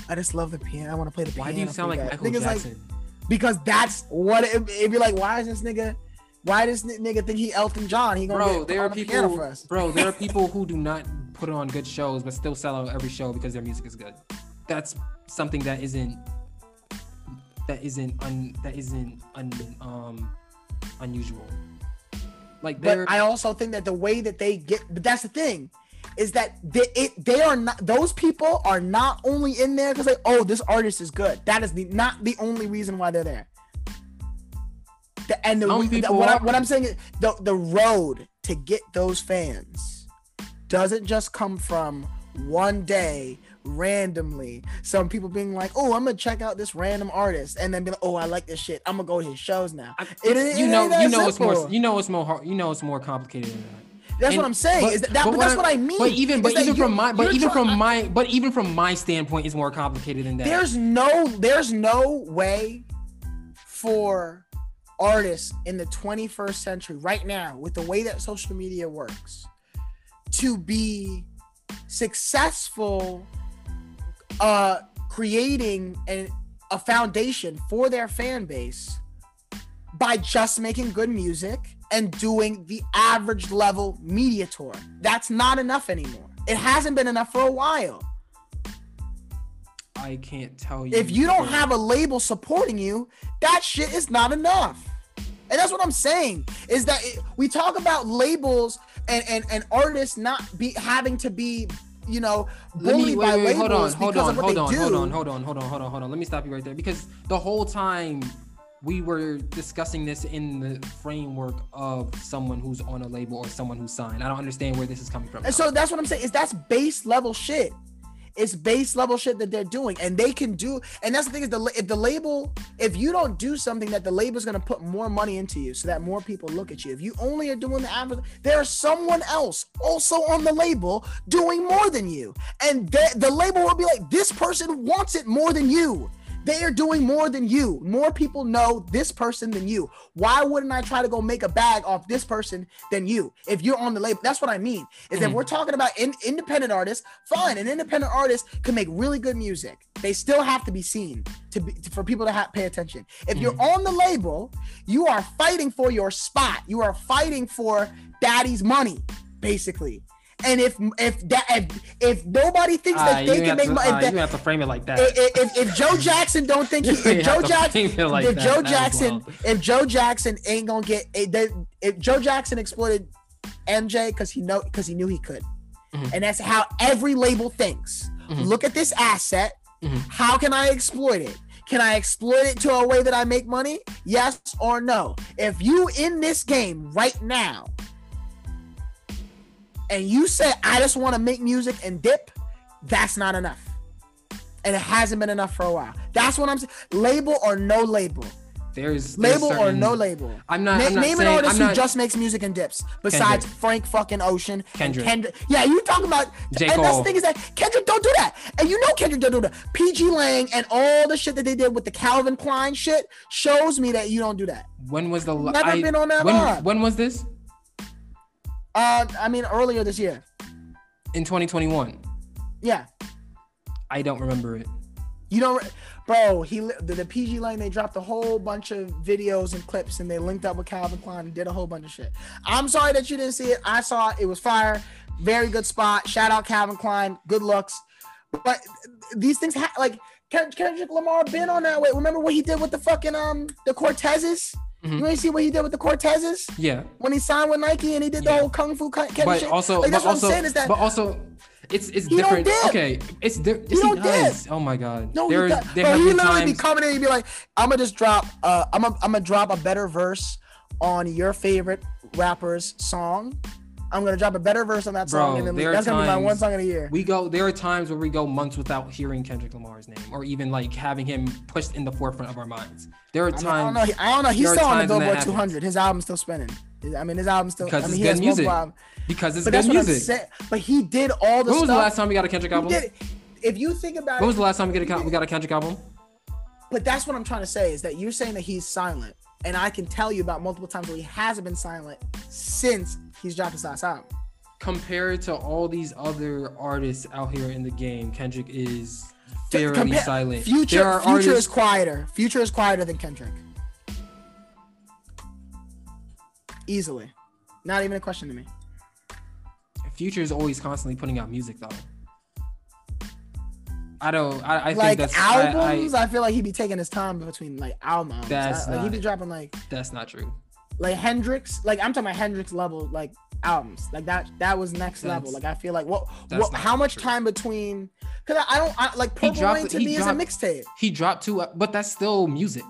I just love the piano. I want to play the piano. Why do you sound like Michael Jackson? Like, because that's what it, it'd be like. Why is this nigga? Why does nigga think he Elton John? He gonna bro, there are people, for us. bro. There are people who do not put on good shows but still sell out every show because their music is good. That's something that isn't that isn't un, that isn't un, um unusual. Like, but I also think that the way that they get, but that's the thing, is that they it they are not those people are not only in there because like oh this artist is good. That is the not the only reason why they're there. The, and the, the what, I, what I'm saying is the the road to get those fans doesn't just come from one day randomly some people being like oh i'm gonna check out this random artist and then be like oh i like this shit i'm gonna go to his shows now it, it, you know you know simple. it's more you know it's more hard, you know it's more complicated than that that's and, what I'm saying. But, is that, that but, but that's I, what I mean. But even but even from my but even from my but even from my standpoint, is more complicated than that. There's no there's no way for artists in the 21st century right now with the way that social media works to be successful uh creating an, a foundation for their fan base by just making good music and doing the average level media tour. That's not enough anymore. It hasn't been enough for a while. I can't tell you. If you don't have a label supporting you, that shit is not enough. And that's what I'm saying is that it, we talk about labels and, and, and artists not be having to be, you know, bullied me, wait, by wait, labels hold on, hold on, hold on, hold on, hold on, hold on, hold on, hold on. Let me stop you right there because the whole time we were discussing this in the framework of someone who's on a label or someone who's signed. I don't understand where this is coming from. And so that's what I'm saying is that's base level shit. It's base level shit that they're doing, and they can do. And that's the thing is the if the label, if you don't do something that the label is to put more money into you, so that more people look at you. If you only are doing the advert, there's someone else also on the label doing more than you, and the, the label will be like, this person wants it more than you. They are doing more than you. More people know this person than you. Why wouldn't I try to go make a bag off this person than you? If you're on the label, that's what I mean. Is mm-hmm. if we're talking about in, independent artists, fine. An independent artist can make really good music. They still have to be seen to be for people to have, pay attention. If mm-hmm. you're on the label, you are fighting for your spot. You are fighting for daddy's money, basically. And if if that if, if nobody thinks that uh, they can make money, uh, you have to frame it like that. If, if, if Joe Jackson don't think he, if Joe Jackson, like if that, Joe Jackson, well. if Joe Jackson ain't gonna get, if Joe Jackson exploited MJ because he know because he knew he could, mm-hmm. and that's how every label thinks. Mm-hmm. Look at this asset. Mm-hmm. How can I exploit it? Can I exploit it to a way that I make money? Yes or no? If you in this game right now and you say I just want to make music and dip, that's not enough. And it hasn't been enough for a while. That's what I'm saying. Label or no label. There's, label certain, or no label. I'm not. Na- I'm not name saying, an artist not, who just makes music and dips besides Kendrick. Frank fucking Ocean. Kendrick. Kendrick. Yeah, you talking about. J. and Cole. that's the thing is that Kendrick don't do that, and you know Kendrick don't do that. PG Lang and all the shit that they did with the Calvin Klein shit shows me that you don't do that. When was the? Never I, been on that when, when was this? Uh, I mean earlier this year in 2021. Yeah. I don't remember it. You don't, bro. He the, the PG Lang they dropped a whole bunch of videos and clips, and they linked up with Calvin Klein and did a whole bunch of shit. I'm sorry that you didn't see it. I saw it. It was fire. Very good spot. Shout out Calvin Klein. Good looks. But these things ha- like Kendrick Lamar been on that way. Remember what he did with the fucking um the Cortezes? Mm-hmm. You ain't see what he did with the Cortezes? Yeah. When he signed with Nike and he did the whole kung fu cut. But shit. also, like, that's what also, I'm saying is that. But also, it's it's different. Okay, it's different. He, he does. Dip. Oh my god. No, there, he does. There Bro, he literally times... be coming in and be like, "I'm gonna just drop. Uh, I'm gonna I'm gonna drop a better verse on your favorite rapper's song." I'm gonna drop a better verse on that song, and then that's gonna be my one song in a year. We go. There are times where we go months without hearing Kendrick Lamar's name, or even like having him pushed in the forefront of our minds. There are times. I, don't know. I don't know. He's still on the Billboard 200. His album's still spinning. I mean, his album's still. Because I mean, it's good music. Because it's but good music. But he did all the. When was the last time we got a Kendrick album? if you think about when it, was the last time we, get a, we got a Kendrick album? But that's what I'm trying to say is that you're saying that he's silent, and I can tell you about multiple times where he hasn't been silent since he's dropped his last album compared to all these other artists out here in the game, Kendrick is fairly Compa- silent. Future, Future artists- is quieter. Future is quieter than Kendrick. Easily, not even a question to me. Future is always constantly putting out music though. I don't. I, I like think that's albums. I, I, I, feel like he'd be taking his time between like albums. That's I, like not, he'd be dropping like. That's not true. Like Hendrix, like I'm talking about Hendrix level, like albums. Like that that was next that's, level. Like I feel like what what how much true. time between because I, I, don't I, like Purple dropped, Rain to me dropped, is a mixtape. He dropped two, but that's still music.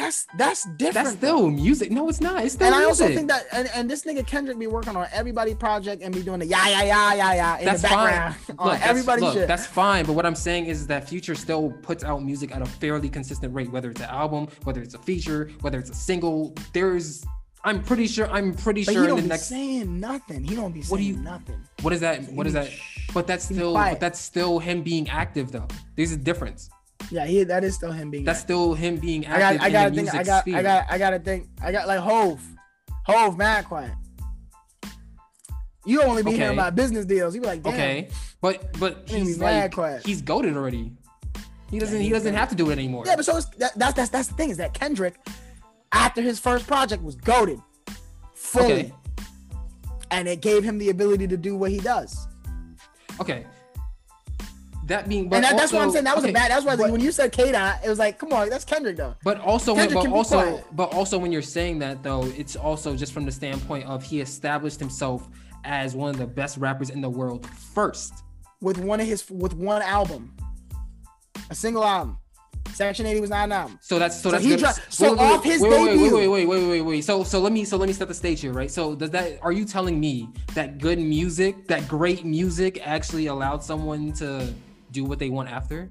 That's that's different. That's still though. music. No, it's not. It's still and music. I also think that and, and this nigga Kendrick be working on everybody project and be doing the yeah yeah yeah yeah yeah in that's the background fine. on look, everybody look, shit. That's fine. But what I'm saying is that Future still puts out music at a fairly consistent rate, whether it's an album, whether it's a feature, whether it's a single. There's I'm pretty sure. I'm pretty but sure. He don't in be next... saying nothing. He don't be saying what do you, nothing. What is that? What is that? But that's still. But that's still him being active, though. There's a difference. Yeah, he. That is still him being. That's active. still him being active. I got. I got to think. I got. Sphere. I got. I got to think. I got like Hove. Hove, mad quiet. You only be okay. hearing about business deals. You be like, Damn. okay, but but he's like quiet. he's goaded already. He doesn't. Yeah, he doesn't have to do it anymore. Yeah, but so that, that's that's that's the thing is that Kendrick, after his first project, was goaded fully. Okay. And it gave him the ability to do what he does. Okay. That being, but and that, also, that's what I'm saying. That was okay, a bad. That's why but, when you said K Dot, it was like, come on, that's Kendrick though. But also, when, but also, but also when you're saying that though, it's also just from the standpoint of he established himself as one of the best rappers in the world first with one of his with one album, a single album. Section 80 was not an album. So that's so, So that's he good. dro- so wait, wait, off his wait, wait, debut- Wait, wait, wait, wait, wait, wait. So so let me so let me set the stage here, right? So does that are you telling me that good music, that great music, actually allowed someone to do what they want after?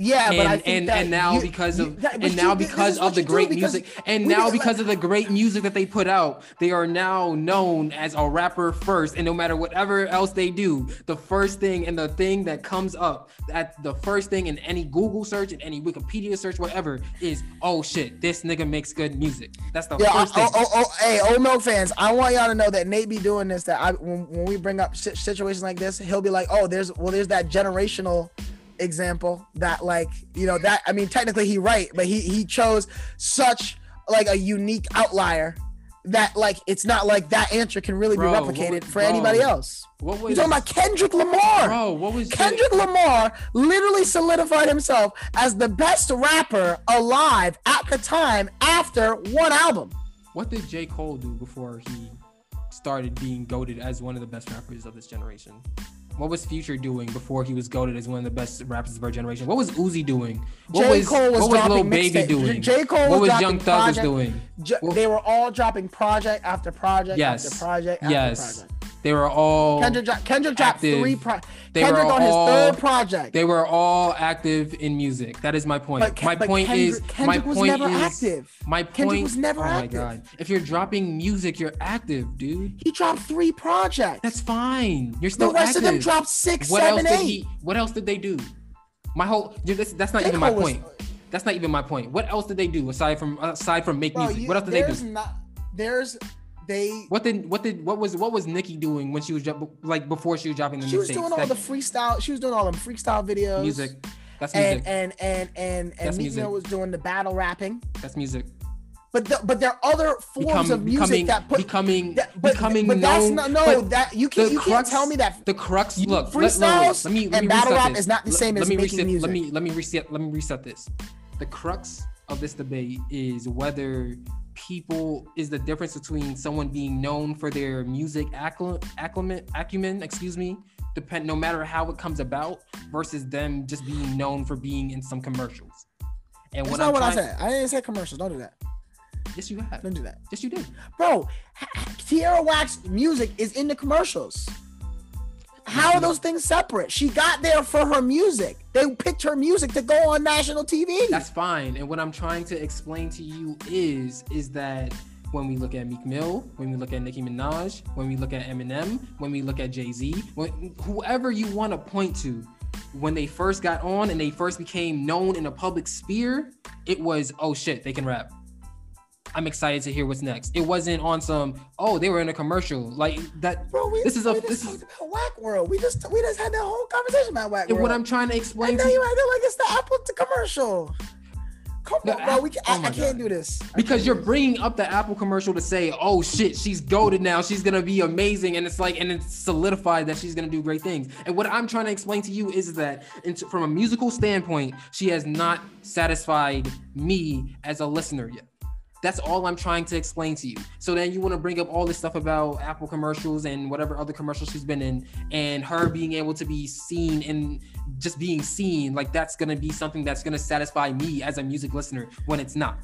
Yeah, but I and think and, that and now you- because you- of that- and now because of the great music and now because let- of the great music that they put out they are now known as a rapper first and no matter whatever else they do the first thing and the thing that comes up at the first thing in any google search and any wikipedia search whatever is oh shit this nigga makes good music that's the Yeah, first oh, thing oh, oh, hey, old milk fans, I want y'all to know that Nate be doing this. That I, when, when we bring up situations like this, he'll be like, "Oh, there's well, there's that generational example that like you know that I mean technically he right, but he he chose such like a unique outlier that like it's not like that answer can really Bro, be replicated for bro, anybody else. what was You're talking about Kendrick Lamar. bro what was Kendrick Lamar literally solidified himself as the best rapper alive at the time after one album. what did j cole do before he started being goaded as one of the best rappers of this generation what was Future doing before he was goaded as one of the best rappers of our generation? What was Uzi doing? What J. was Cole was what was Lil Baby doing? J. Cole what was was Young Thug was doing? J- they were all dropping project after project Yes. after project after Yes. project. They were all Kendrick, dro- Kendrick dropped three. Pro- They Kendrick were on his third project. they were all active in music. That is my point. But my but point Kendrick- is Kendrick my was point never is active. my point Kendrick was never oh active. my god. If you're dropping music, you're active, dude. he dropped three projects. That's fine. You're still the rest active. of them dropped six, what seven, else eight. did he what else did they do? My whole dude, that's, that's not J. even my was- point. That's not even my point. What else did they do aside from aside from make Bro, music? you- what else did they there's do? Not, there's they. What did what did what was what was Nicki doing when she was like before she was dropping the music? She was doing all That the freestyle. She was doing all them freestyle videos. music. That's music. and and and and That's Meek music. Was doing the battle rapping. That's music. But the, but there are other forms Become, of music becoming that put becoming that, but, becoming but that's known. not no that you can't you crux, can't tell me that the crux. You- Look, freestyles let, me let and battle rap this. is not the same let as me making reset, music. Let me let me reset let me reset this. The crux of this debate is whether people is the difference between someone being known for their music accl- acumen, excuse me, depend no matter how it comes about, versus them just being known for being in some commercials. And That's what not I'm what I said. I didn't say commercials. Don't do that. yes, you have. Don't do that, Yes, you did. bro. Tierra Whack's music is in the commercials. How are those things separate? She got there for her music. They picked her music to go on national TV. That's fine. And what I'm trying to explain to you is, is that when we look at Meek Mill, when we look at Nicki Minaj, when we look at Eminem, when we look at Jay Z, whoever you want to point to, when they first got on and they first became known in a public sphere, it was oh shit, they can rap. I'm excited to hear what's next. It wasn't on some oh they were in a commercial like that. Bro, we, This is a- this is- Whack World. We just we just had that whole conversation about Whack And World. what I'm trying to I explain know to you acting like it's the Apple to commercial. Come on, bro. We can, oh I, I can't do this. I because you're this. bringing up the Apple commercial to say, "Oh shit, she's goaded now. She's gonna be amazing," and it's like, and it's solidified that she's gonna do great things. And what I'm trying to explain to you is that, from a musical standpoint, she has not satisfied me as a listener yet. That's all I'm trying to explain to you. So then you want to bring up all this stuff about Apple commercials and whatever other commercials she's been in, and her being able to be seen and just being seen like that's gonna be something that's gonna satisfy me as a music listener when it's not.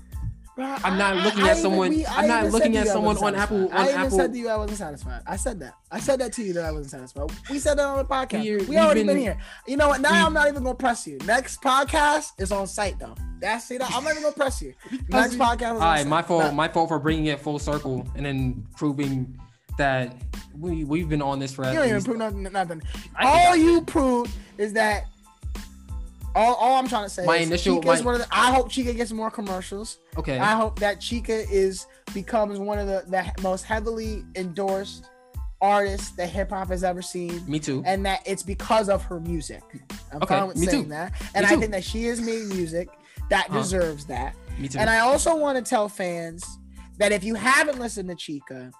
I'm not I- looking I at even- someone- we- I'm not looking at I someone on Apple- on I even Apple- said to you I wasn't satisfied. I said that. I said that to you that I wasn't satisfied. We said that on the podcast. We already been, been- here. You know what? Now we- I'm not even gonna press you. Next podcast is on site though. That's it. I'm not even gonna press you. Next podcast. Is All right, site. my fault. Nah. My fault for bringing it full circle and then proving that we we've been on this for You at don't even prove nothing. nothing. All you proved is that. All, all I'm trying to say My is initial- Chika's my- one of the, I hope Chika gets more commercials. Okay. I hope that Chika is becomes one of the, the most heavily endorsed artists that hip hop has ever seen. Me too. And that it's because of her music. I'm Okay, fine with me saying too. that. And Me I too. think that she has made music that Huh. deserves that. Me too. And I also want to tell fans that if you haven't listened to Chika,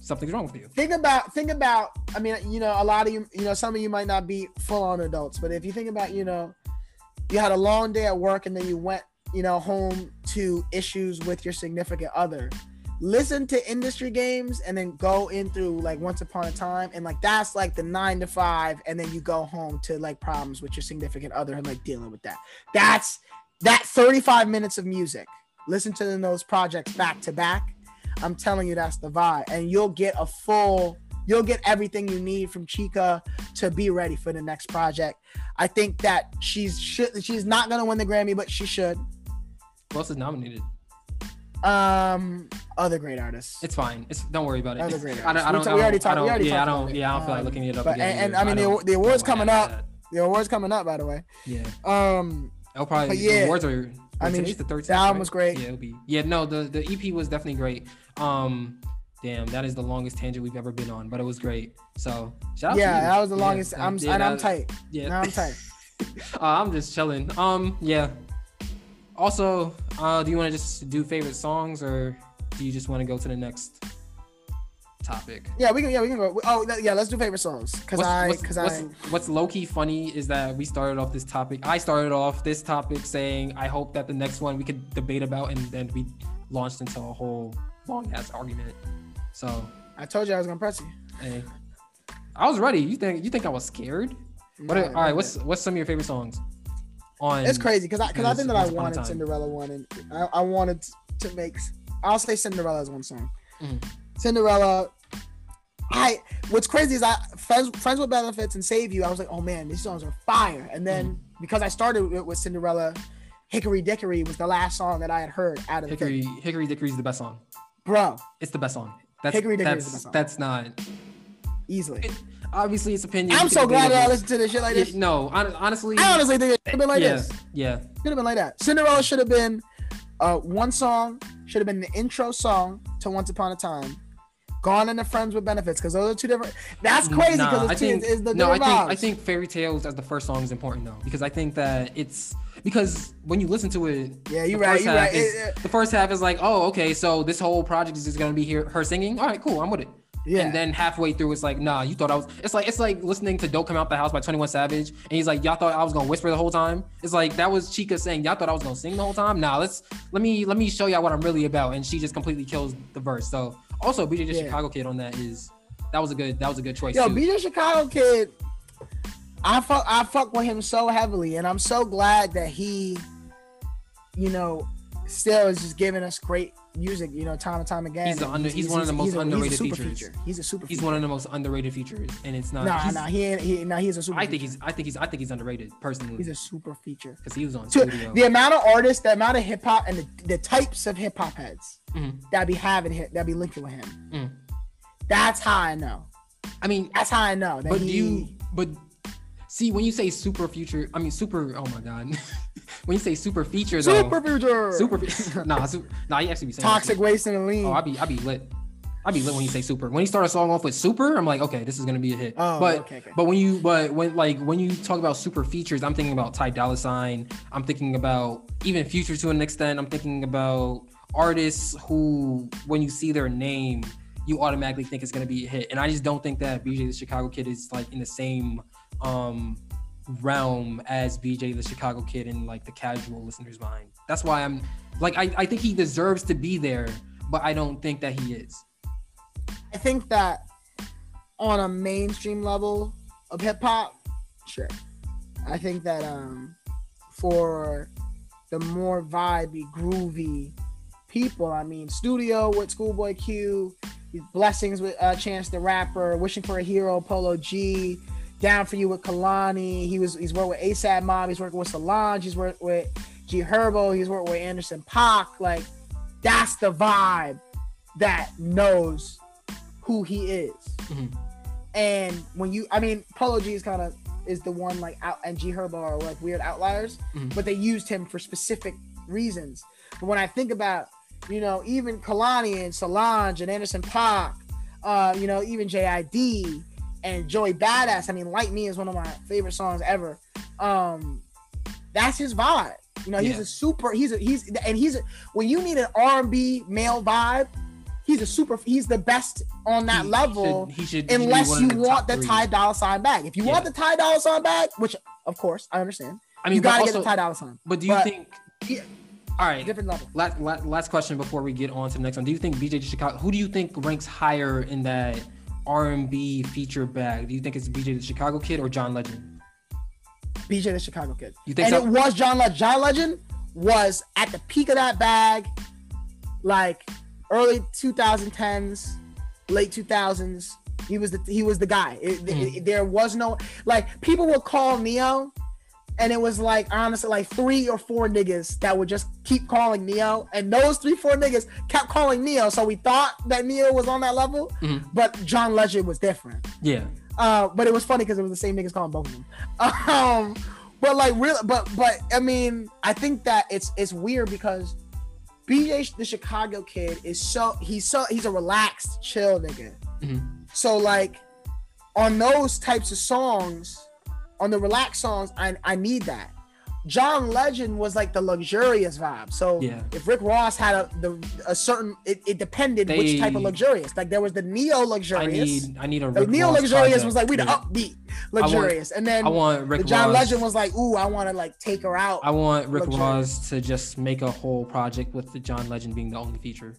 Something's wrong with you. think about think about i mean you know a lot of you you know some of you might not be full on adults but if you think about you know you had a long day at work and then you went you know home to issues with your significant other. Listen to industry games and then go in through like once upon a time. And like that's like the nine to five. And then you go home to like problems with your significant other and like dealing with that. That's that 35 minutes of music. Listen to those projects back to back. I'm telling you that's the vibe. And you'll get a full you'll get everything you need from Chika to be ready for the next project. I think that she's should she's not gonna win the Grammy, but she should. Who else is nominated? Um, other great artists. It's fine. It's don't worry about it. Other great I don't. I don't. artists. I We already talked- we already yeah, I don't. Yeah, I don't feel like Um, looking it up but- again. and- and, either. I mean, the- the awards coming up. The awards coming up, by the way. Yeah. Um, I'll probably. But the yeah, awards are. I I mean, mean, the 13th. the album right? was great. Yeah, it'll be. Yeah, no, the the EP was definitely great. Um, damn, that is the longest tangent we've ever been on, but it was great. So shout out yeah, to you. that was the Yeah, longest. I'm yeah, and I'm that- tight. Yeah, Now I'm tight. uh, I'm just chilling. Um, yeah. Also, uh, do you want to just do favorite songs, or do you just want to go to the next topic? Yeah, we can. Yeah, we can go. Oh, yeah. Let's do favorite songs because What's, I what's, because what's, I what's low key funny is that we started off this topic. I started off this topic saying I hope that the next one we could debate about, and then we launched into a whole long ass argument. So, I told you I was gonna press you. hey, I was ready. You think you think I was scared? What? Nah, are- all right. What's what's some of your favorite songs? On It's crazy because I because I think that I Once Upon a wanted. Cinderella one and I, I wanted to make. I'll say Cinderella as one song. Mhm. Cinderella. I what's crazy is I friends friends with benefits and save you. I was like, oh man, these songs are fire. And then Mm-hmm. because I started it with Cinderella, Hickory Dickory was the last song that I had heard out of Hickory. Hickory Dickory is the best song. bro. It's the best song. That's Hickory Dickory that's that's not Easily. It- obviously it's opinion. I'm so glad that I listened to this shit like Yeah, this. No, hon- honestly, I honestly think it should have been like yeah, this. yeah. Should have been like that. Cinderella should have been uh, one song, should have been the intro song to Once Upon a Time. Gone into Friends with Benefits, because those are two different. That's crazy Nah, because I it's, two- think it's the no, I think I think Fairy Tales as the first song is important though because I think that it's because when you listen to it, Yeah, you're right. You're right. is- It- it- the first half is like, oh, okay, so this whole project is just gonna be here, her singing. All right, cool, I'm with it. yeah. And then halfway through, it's like, nah, you thought I was. It's like it's like listening to "Don't Come Out the House" by Twenty One Savage, and he's like, y'all thought I was gonna whisper the whole time. It's like that was Chika saying, y'all thought I was gonna sing the whole time. Nah, let's let me let me show y'all what I'm really about, and she just completely kills the verse. So also, BJ the Yeah. Chicago Kid on that is that was a good that was a good choice Yo, too. BJ Chicago Kid, I fuck I fuck with him so heavily, and I'm so glad that he, you know, still is just giving us great music, you know, time and time again. He's under- he's one of the most underrated features. Feature. He's a super. He's feature. one of the most underrated features, and it's not. Nah, he's- nah, he ain't. He, nah, he's a super. I think feature. he's I think he's I think he's underrated personally he's a super feature. because he was on So, studio. the amount of artists, the amount of hip hop, and the, the types of hip hop heads Mhm. that be having him, that be linking with him. Mm. That's how I know. I mean, That's how I know that but he. you but see when you say super future, I mean super. Oh my god, when you say super feature though, super future. super nah, super, nah, he actually be saying toxic waste and lean. Oh, I be I be lit. I be lit when you say super. When you start a song off with super, I'm like, okay, this is gonna be a hit. Oh, but okay, okay. but when you but when like when you talk about super features, I'm thinking about Ty Dolla Sign. I'm thinking about even Future to an extent. I'm thinking about artists who, when you see their name, you automatically think it's gonna be a hit. And I just don't think that BJ the Chicago Kid is like in the same um realm as BJ the Chicago Kid in like the casual listener's mind. That's why I'm like I, I think he deserves to be there, but I don't think that he is. I think that on a mainstream level of hip hop, sure. I think that um for the more vibey, groovy people, I mean, Studio with Schoolboy Q, Blessings with uh, Chance the Rapper, Wishing for a Hero, Polo G, Down for You with Kehlani. He was he's worked with ASAP Mob. He's working with Solange. He's worked with G Herbo. He's worked with Anderson .Paak. Like that's the vibe that knows who he is. Mhm. And when you, I mean, Polo G is kind of is the one like out and G Herbo are like weird outliers, Mhm. but they used him for specific reasons. But when I think about, you know, even Kehlani and Solange and Anderson .Paak, uh, you know, even JID and Joey Badass. I mean, Like Me is one of my favorite songs ever. Um, that's his vibe. You know, he's Yeah. a super. He's a he's and he's a, when you need an R and B male vibe, he's a super. He's the best on that He- level. He should, he should he should unless you of want the three. Ty Dolla Sign back. If you want the Ty Dolla Sign back, which of course I understand, I mean, you gotta also, get the Ty Dolla Sign. but do you but- think? All right. different level. Last, last, last question before we get on to the next one. Do you think BJ the Chicago? Who do you think ranks higher in that R&B feature bag? Do you think it's BJ the Chicago Kid or John Legend? BJ the Chicago Kid. You think and so? it was John Legend. John Legend was at the peak of that bag, like early 2010s, late 2000s. He was the he was the guy. It- Mhm. it- there was no like people would call Ne-Yo, and it was like honestly like three or four niggas that would just keep calling Ne-Yo, and those three four niggas kept calling Ne-Yo. So we thought that Ne-Yo was on that level, Mhm. but John Legend was different. Yeah. Uh, but it was funny because it was the same niggas calling both of them. Um, but like real, but but I mean, I think that it's it's weird because BJ the Chicago kid is so he's so he's a relaxed, chill nigga. Mhm. So like on those types of songs, on the relaxed songs, I I need that. John Legend was like the luxurious vibe. So Yeah. if Rick Ross had a the a certain it, it depended which type of luxurious. Like there was the Ne-Yo luxurious. I need I need a Rick Ne-Yo luxurious was like we the Yeah. upbeat luxurious, and then I want Rick the John Ross. Legend was like, ooh, I want to like take her out. I want Rick luxurious. Ross to just make a whole project with the John Legend being the only feature.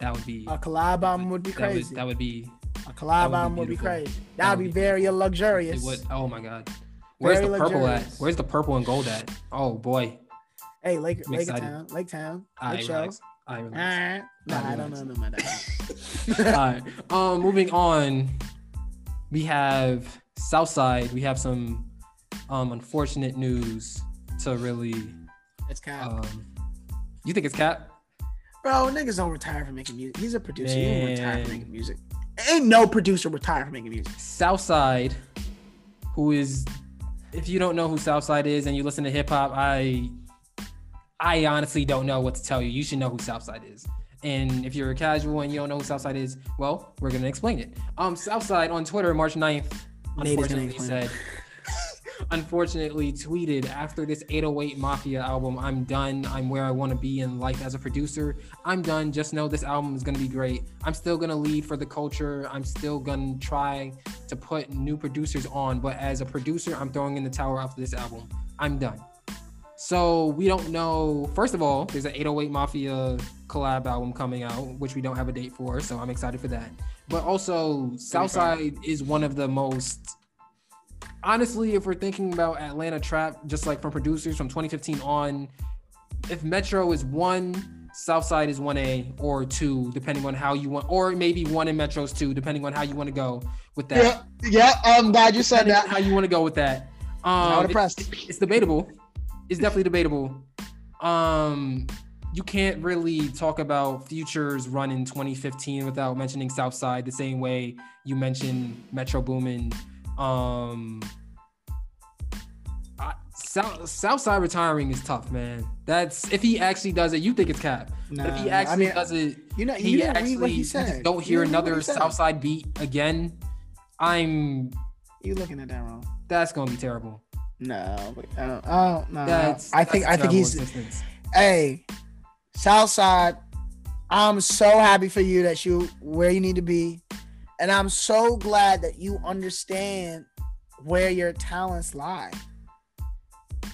That would be a collab album would be that would, crazy. that would be a collab would be album would be crazy. That That would be very it luxurious. would oh my god. Where's Very the purple at? Where's the purple and gold at? Oh boy. Hey, Lake I'm Lake excited. Town, Lake Town, I Lake Show. relax. I relax. Nah, nah, I I don't know no about. All right. Um, moving on, we have Southside. We have some um unfortunate news to really. it's cap. Um, you think it's Cap? Bro, niggas don't retire from making music. He's a producer. He don't retire Man. from making music. Ain't no producer retire from making music. Southside, who is, if you don't know who Southside is and you listen to hip hop, I, I honestly don't know what to tell you. You should know who Southside is. And if you're a casual and you don't know who Southside is, well, we're gonna explain it. Um, Southside on Twitter, March 9th, Nate is gonna unfortunately said, unfortunately tweeted after this 808 Mafia album, I'm done. I'm where I want to be in life as a producer. I'm done. Just know this album is going to be great. I'm still going to lead for the culture. I'm still going to try to put new producers on. But as a producer, I'm throwing in the tower after this album. I'm done. So we don't know. First of all, there's an 808 Mafia collab album coming out, which we don't have a date for. So I'm excited for that. But also, Southside is one of the most honestly, if we're thinking about Atlanta trap, just like from producers from 2015 on, if Metro is one, Southside is one A or two, depending on how you want, or maybe one in Metro's two, depending on how you want to go with that. yeah. yeah I'm glad you said Depending on how you want to go with that. Not Um, impressed. it's, it's debatable. It's definitely debatable. Um, you can't really talk about Future's run in 2015 without mentioning Southside the same way you mentioned Metro Boomin. Um, I, South Southside retiring is tough, man. That's if he actually does it. You think it's cap? but if he Nah, I actually mean, does it, You know, he you actually he you don't hear read another he. Southside beat again. I'm. You looking at that wrong? That's gonna be terrible. No, but, uh, oh no. That's. I think I think he's existence. hey, Southside. I'm so happy for you that you where you need to be, and I'm so glad that you understand where your talents lie.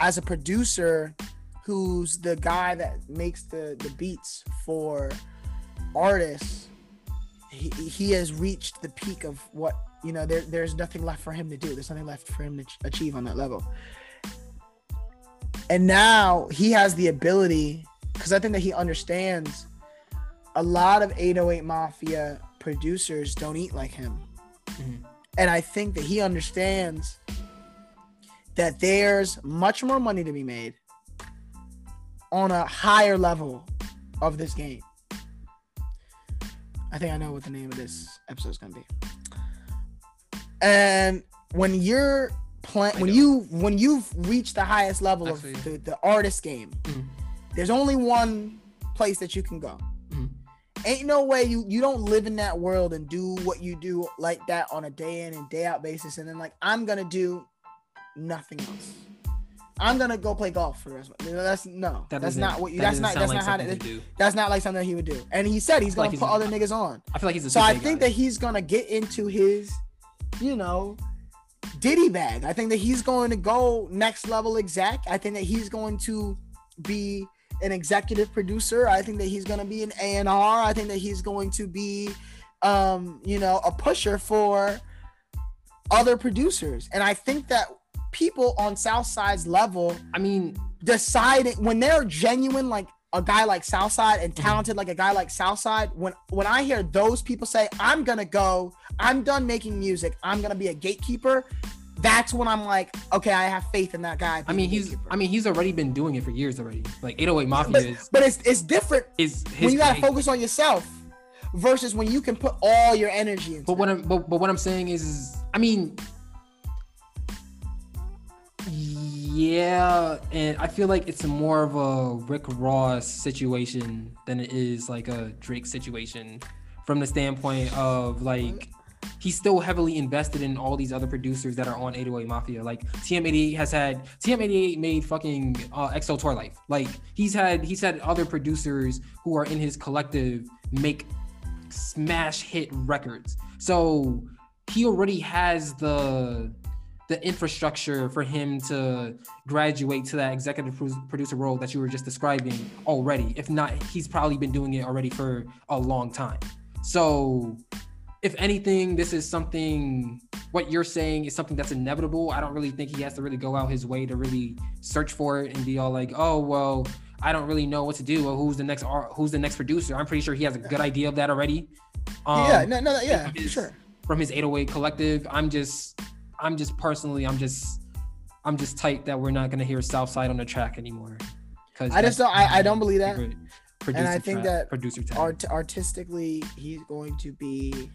As a producer, who's the guy that makes the the beats for artists, he, he has reached the peak of what you know. There, there's nothing left for him to do. There's nothing left for him to ch- achieve on that level. And now he has the ability, because I think that he understands a lot of 808 Mafia producers don't eat like him. Mhm. And I think that he understands that there's much more money to be made on a higher level of this game. I think I know what the name of this episode is going to be. And when you're playing, when you when you've reached the highest level of the, the artist game, Mhm. there's only one place that you can go. Ain't no way you you don't live in that world and do what you do like that on a day in and day out basis, and then like I'm gonna do nothing else. I'm gonna go play golf for the rest. Of my, that's no. That that's doesn't- what you. that That's doesn't That's like not how. something That, do. that's not like something he would do. And he said he's gonna like put he's- other niggas on. I feel like he's a So I think guy. that he's gonna get into his, you know, Diddy bag. I think that he's going to go next level exact. I think that he's going to be an executive producer. I think that he's going to be an A and R. I think that he's going to be, um, you know, a pusher for other producers. And I think that people on Southside's level, I mean, deciding when they're genuine, like a guy like Southside and talented like a guy like Southside, when when I hear those people say, "I'm gonna go, I'm done making music, I'm gonna be a gatekeeper," that's when I'm like, okay, I have faith in that guy. I mean, he's I mean, he's already been doing it for years already. Like 808 Mafia but, is but it's it's different is when you gotta focus on yourself versus when you can put all your energy into But what. I'm but, but what I'm saying is, is I mean yeah, and I feel like it's more of a Rick Ross situation than it is like a Drake situation from the standpoint of like he's still heavily invested in all these other producers that are on 808 Mafia. Like TM88 has had TM88 made fucking uh, XO Tour Life. Like he's had he's had other producers who are in his collective make smash hit records. So he already has the the infrastructure for him to graduate to that executive producer role that you were just describing already. If not, he's probably been doing it already for a long time. So if anything, this is something what you're saying is something that's inevitable. I don't really think he has to really go out his way to really search for it and be all like, oh well, I don't really know what to do. Well, who's the next who's the next producer? I'm pretty sure he has a good idea of that already. Um, yeah, no, no, yeah, from for his- sure. From his 808 collective, I'm just, I'm just personally, I'm just, I'm just tight that we're not gonna hear Southside on the track anymore. Because I just don't- I- I don't believe that. Producer I think track- that producer. Art- artistically, he's going to be.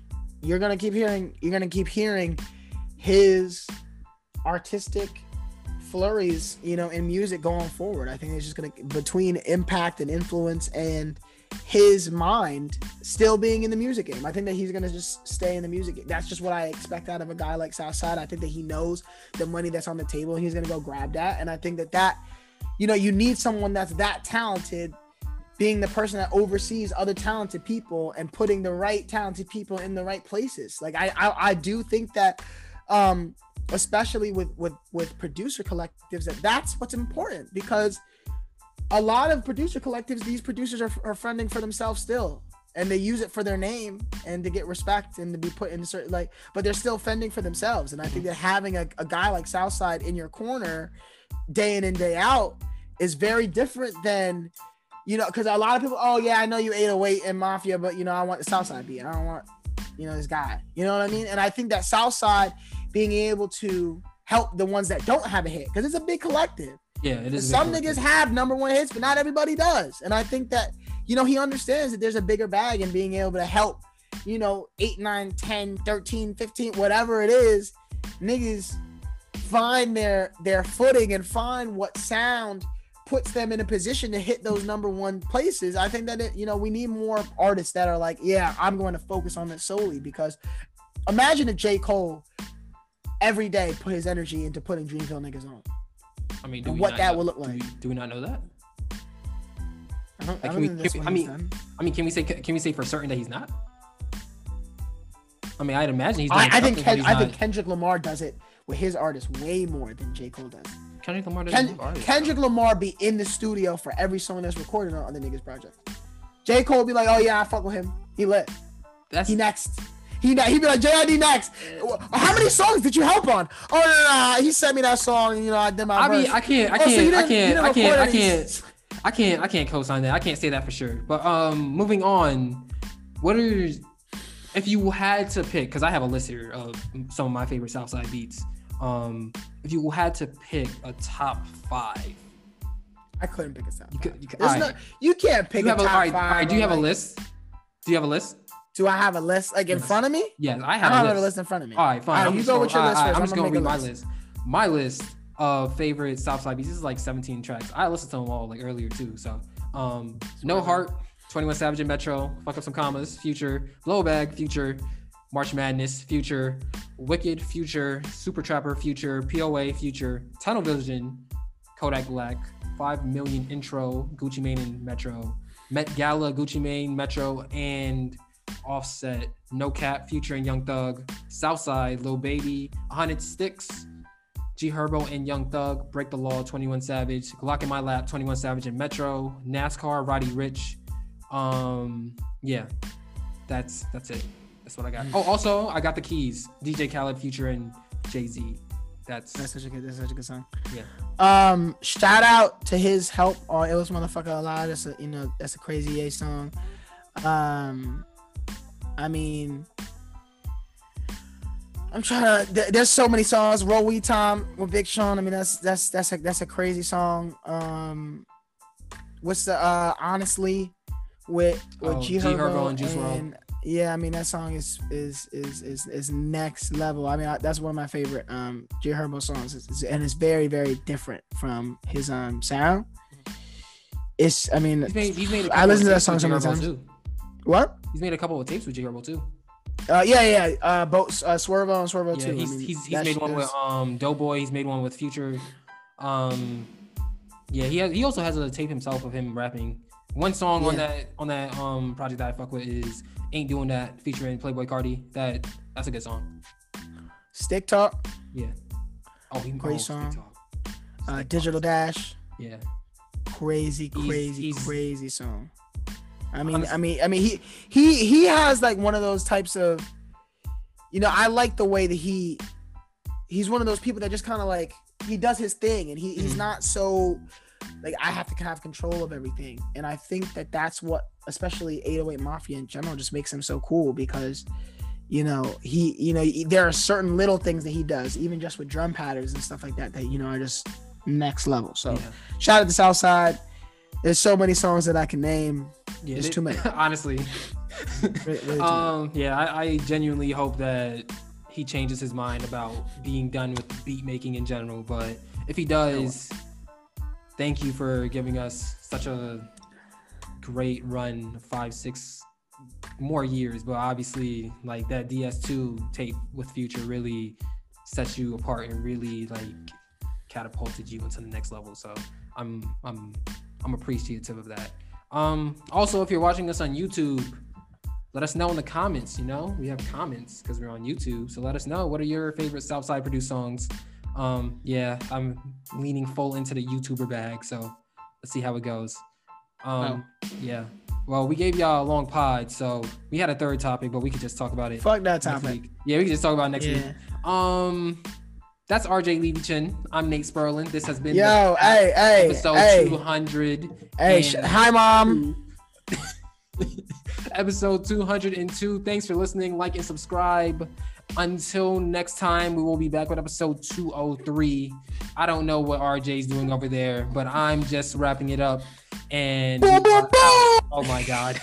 You're gonna keep hearing. You're gonna keep hearing his artistic flurries, you know, in music going forward. I think it's just gonna between impact and influence and his mind still being in the music game. I think that he's gonna just stay in the music game. That's just what I expect out of a guy like Southside. I think that he knows the money that's on the table. He's gonna go grab that, and I think that that, you know, you need someone that's that talented being the person that oversees other talented people and putting the right talented people in the right places. Like I I, I do think that um especially with with with producer collectives that that's what's important because a lot of producer collectives these producers are, are funding for themselves still and they use it for their name and to get respect and to be put in certain like but they're still fending for themselves and i think that having a, a guy like southside in your corner day in and day out is very different than you know because a lot of people oh yeah i know you 808 and mafia but you know i want the southside beat. I don't want you know this guy. You know what i mean? And i think that southside being able to help the ones that don't have a hit because it's a big collective. Yeah, it is. some niggas have number one hits, but not everybody does. And I think that, you know, he understands that there's a bigger bag in being able to help, you know, 8, 9, 10, 13, 15, whatever it is, niggas find their their footing and find what sound puts them in a position to hit those number one places. I think that it, you know, we need more artists that are like, yeah, I'm going to focus on this solely because imagine if J. Cole every day put his energy into putting Dreamville niggas on. I mean, do and what that know- will look do like. we- Do we not know that? I Like, I we- think that's can we- I mean, done. I mean, can we say can we say for certain that he's not? I mean, I'd imagine he's. doing I, I think Ken, he's I think Kendrick Lamar does it with his artists way more than J Cole does. Kendrick Lamar doesn't Ken, do. Kendrick Lamar be in the studio for every song that's recorded on other niggas' project. J Cole be like, oh yeah, I fuck with him. He lit. That's He next. He ne- he be like JID next. How many songs did you help on? Oh no, no, no, he sent me that song. You know, I did my. I mean, verse. I can't, I Oh, can't, I didn't- can't, I can't, I can't, I can't, I can't co-sign that. I can't say that for sure. But um, moving on, what are if you had to pick? Because I have a list here of some of my favorite Southside beats. Um, if you had to pick a top five, I couldn't pick a top. you five. could, you, could, all no, you can't pick you a have a, top all right, five. all right. Do you have a list? Do you have a list? Do I have a list like in Yes. front of me? Yes, I I have don't a have a list. list in front of me. All right, fine. All right, I'm you just go gonna- with your list right, first. I'm I'm just gonna gonna read my list. list. My list of favorite Southside beats. This is like 17 tracks. I listened to them all like earlier too. So, um, No Heart, 21 Savage and Metro, Fuck Up Some Commas, Future, Low Bag, Future, March Madness, Future, Wicked, Future, Super Trapper, Future, POA, Future, Tunnel Vision, Kodak Black, 5 Million Intro, Gucci Mane and Metro, Met Gala, Gucci Mane, Metro, and Offset, No Cap, Future and Young Thug, Southside, Lil Baby, 100 Sticks, G Herbo and Young Thug, Break the Law, 21 Savage, Glock in My Lap, 21 Savage and Metro, NASCAR, Roddy Ricch. Um, yeah, that's that's it. That's what I got. Oh, also I got the keys. DJ Khaled, Future, and Jay Z. That's That's such a good. That's such a good song. Yeah. Um, shout out to his help on "It Was Motherfucker Alive." That's a you know that's a crazy A song. Um, I mean, I'm trying to. There, there's so many songs. Roll We Time" with Big Sean. I mean, that's that's that's a that's a crazy song. Um, what's the uh honestly with with Oh, G Herbo and Juice. Yeah, I mean that song is is is is, is next level. I mean I, that's one of my favorite um G Herbo songs, It's- it's- and it's very very different from his um sound. It's I mean he's made. He's made. a I listened to that song so many times. Too. what? He's made a couple of tapes with G Herbo too. Uh, yeah yeah uh both uh, Swervo and Swervo Yeah, too. he's I mean, he's, he's made one with um Doughboy. He's made one with Future. Um, yeah, he has, he also has a tape himself of him rapping. One song on that on that um project that I fuck with is "Ain't Doing That" featuring Playboi Carti. That that's a good song. Stick Talk, Yeah. Oh, he Great oh, Stick song. Talk. uh, Digital Dash, Yeah. crazy crazy he's- crazy song. I mean Honestly- I mean I mean he he he has like one of those types of you know I like the way that he he's one of those people that just kind of like he does his thing and he, he's Mhm. not so like I have to have control of everything and I think that that's what especially 808 Mafia in general just makes him so cool because you know he you know there are certain little things that he does even just with drum patterns and stuff like that that you know are just next level so yeah. shout out to Southside there's so many songs that I can name Yeah, There's they- too many. honestly. Really- really too many. um, yeah, I, I genuinely hope that he changes his mind about being done with beat making in general. But if he does, thank you for giving us such a great run, five, six more years. But obviously, like that DS2 tape with Future really sets you apart and really like catapulted you into the next level. So I'm I'm I'm appreciative of that. Um, also, if you're watching us on YouTube, let us know in the comments. You know, we have comments because we're on YouTube. So let us know what are your favorite Southside produced songs. Um, yeah, I'm leaning full into the YouTuber bag. So let's see how it goes. Um, yeah. Well, we gave y'all a long pod, so we had a third topic, but we could just talk about it fuck that topic week. Yeah, we can just talk about next yeah. week. Um, that's RJ Levy-Chin. I'm Nate Sperlin. This has been yo hey hey episode hey 200. hey sh- hi mom episode 202. Thanks for listening. Like and subscribe. Until next time, we will be back with episode 203. I don't know what RJ's doing over there, but I'm just wrapping it up. And oh my god.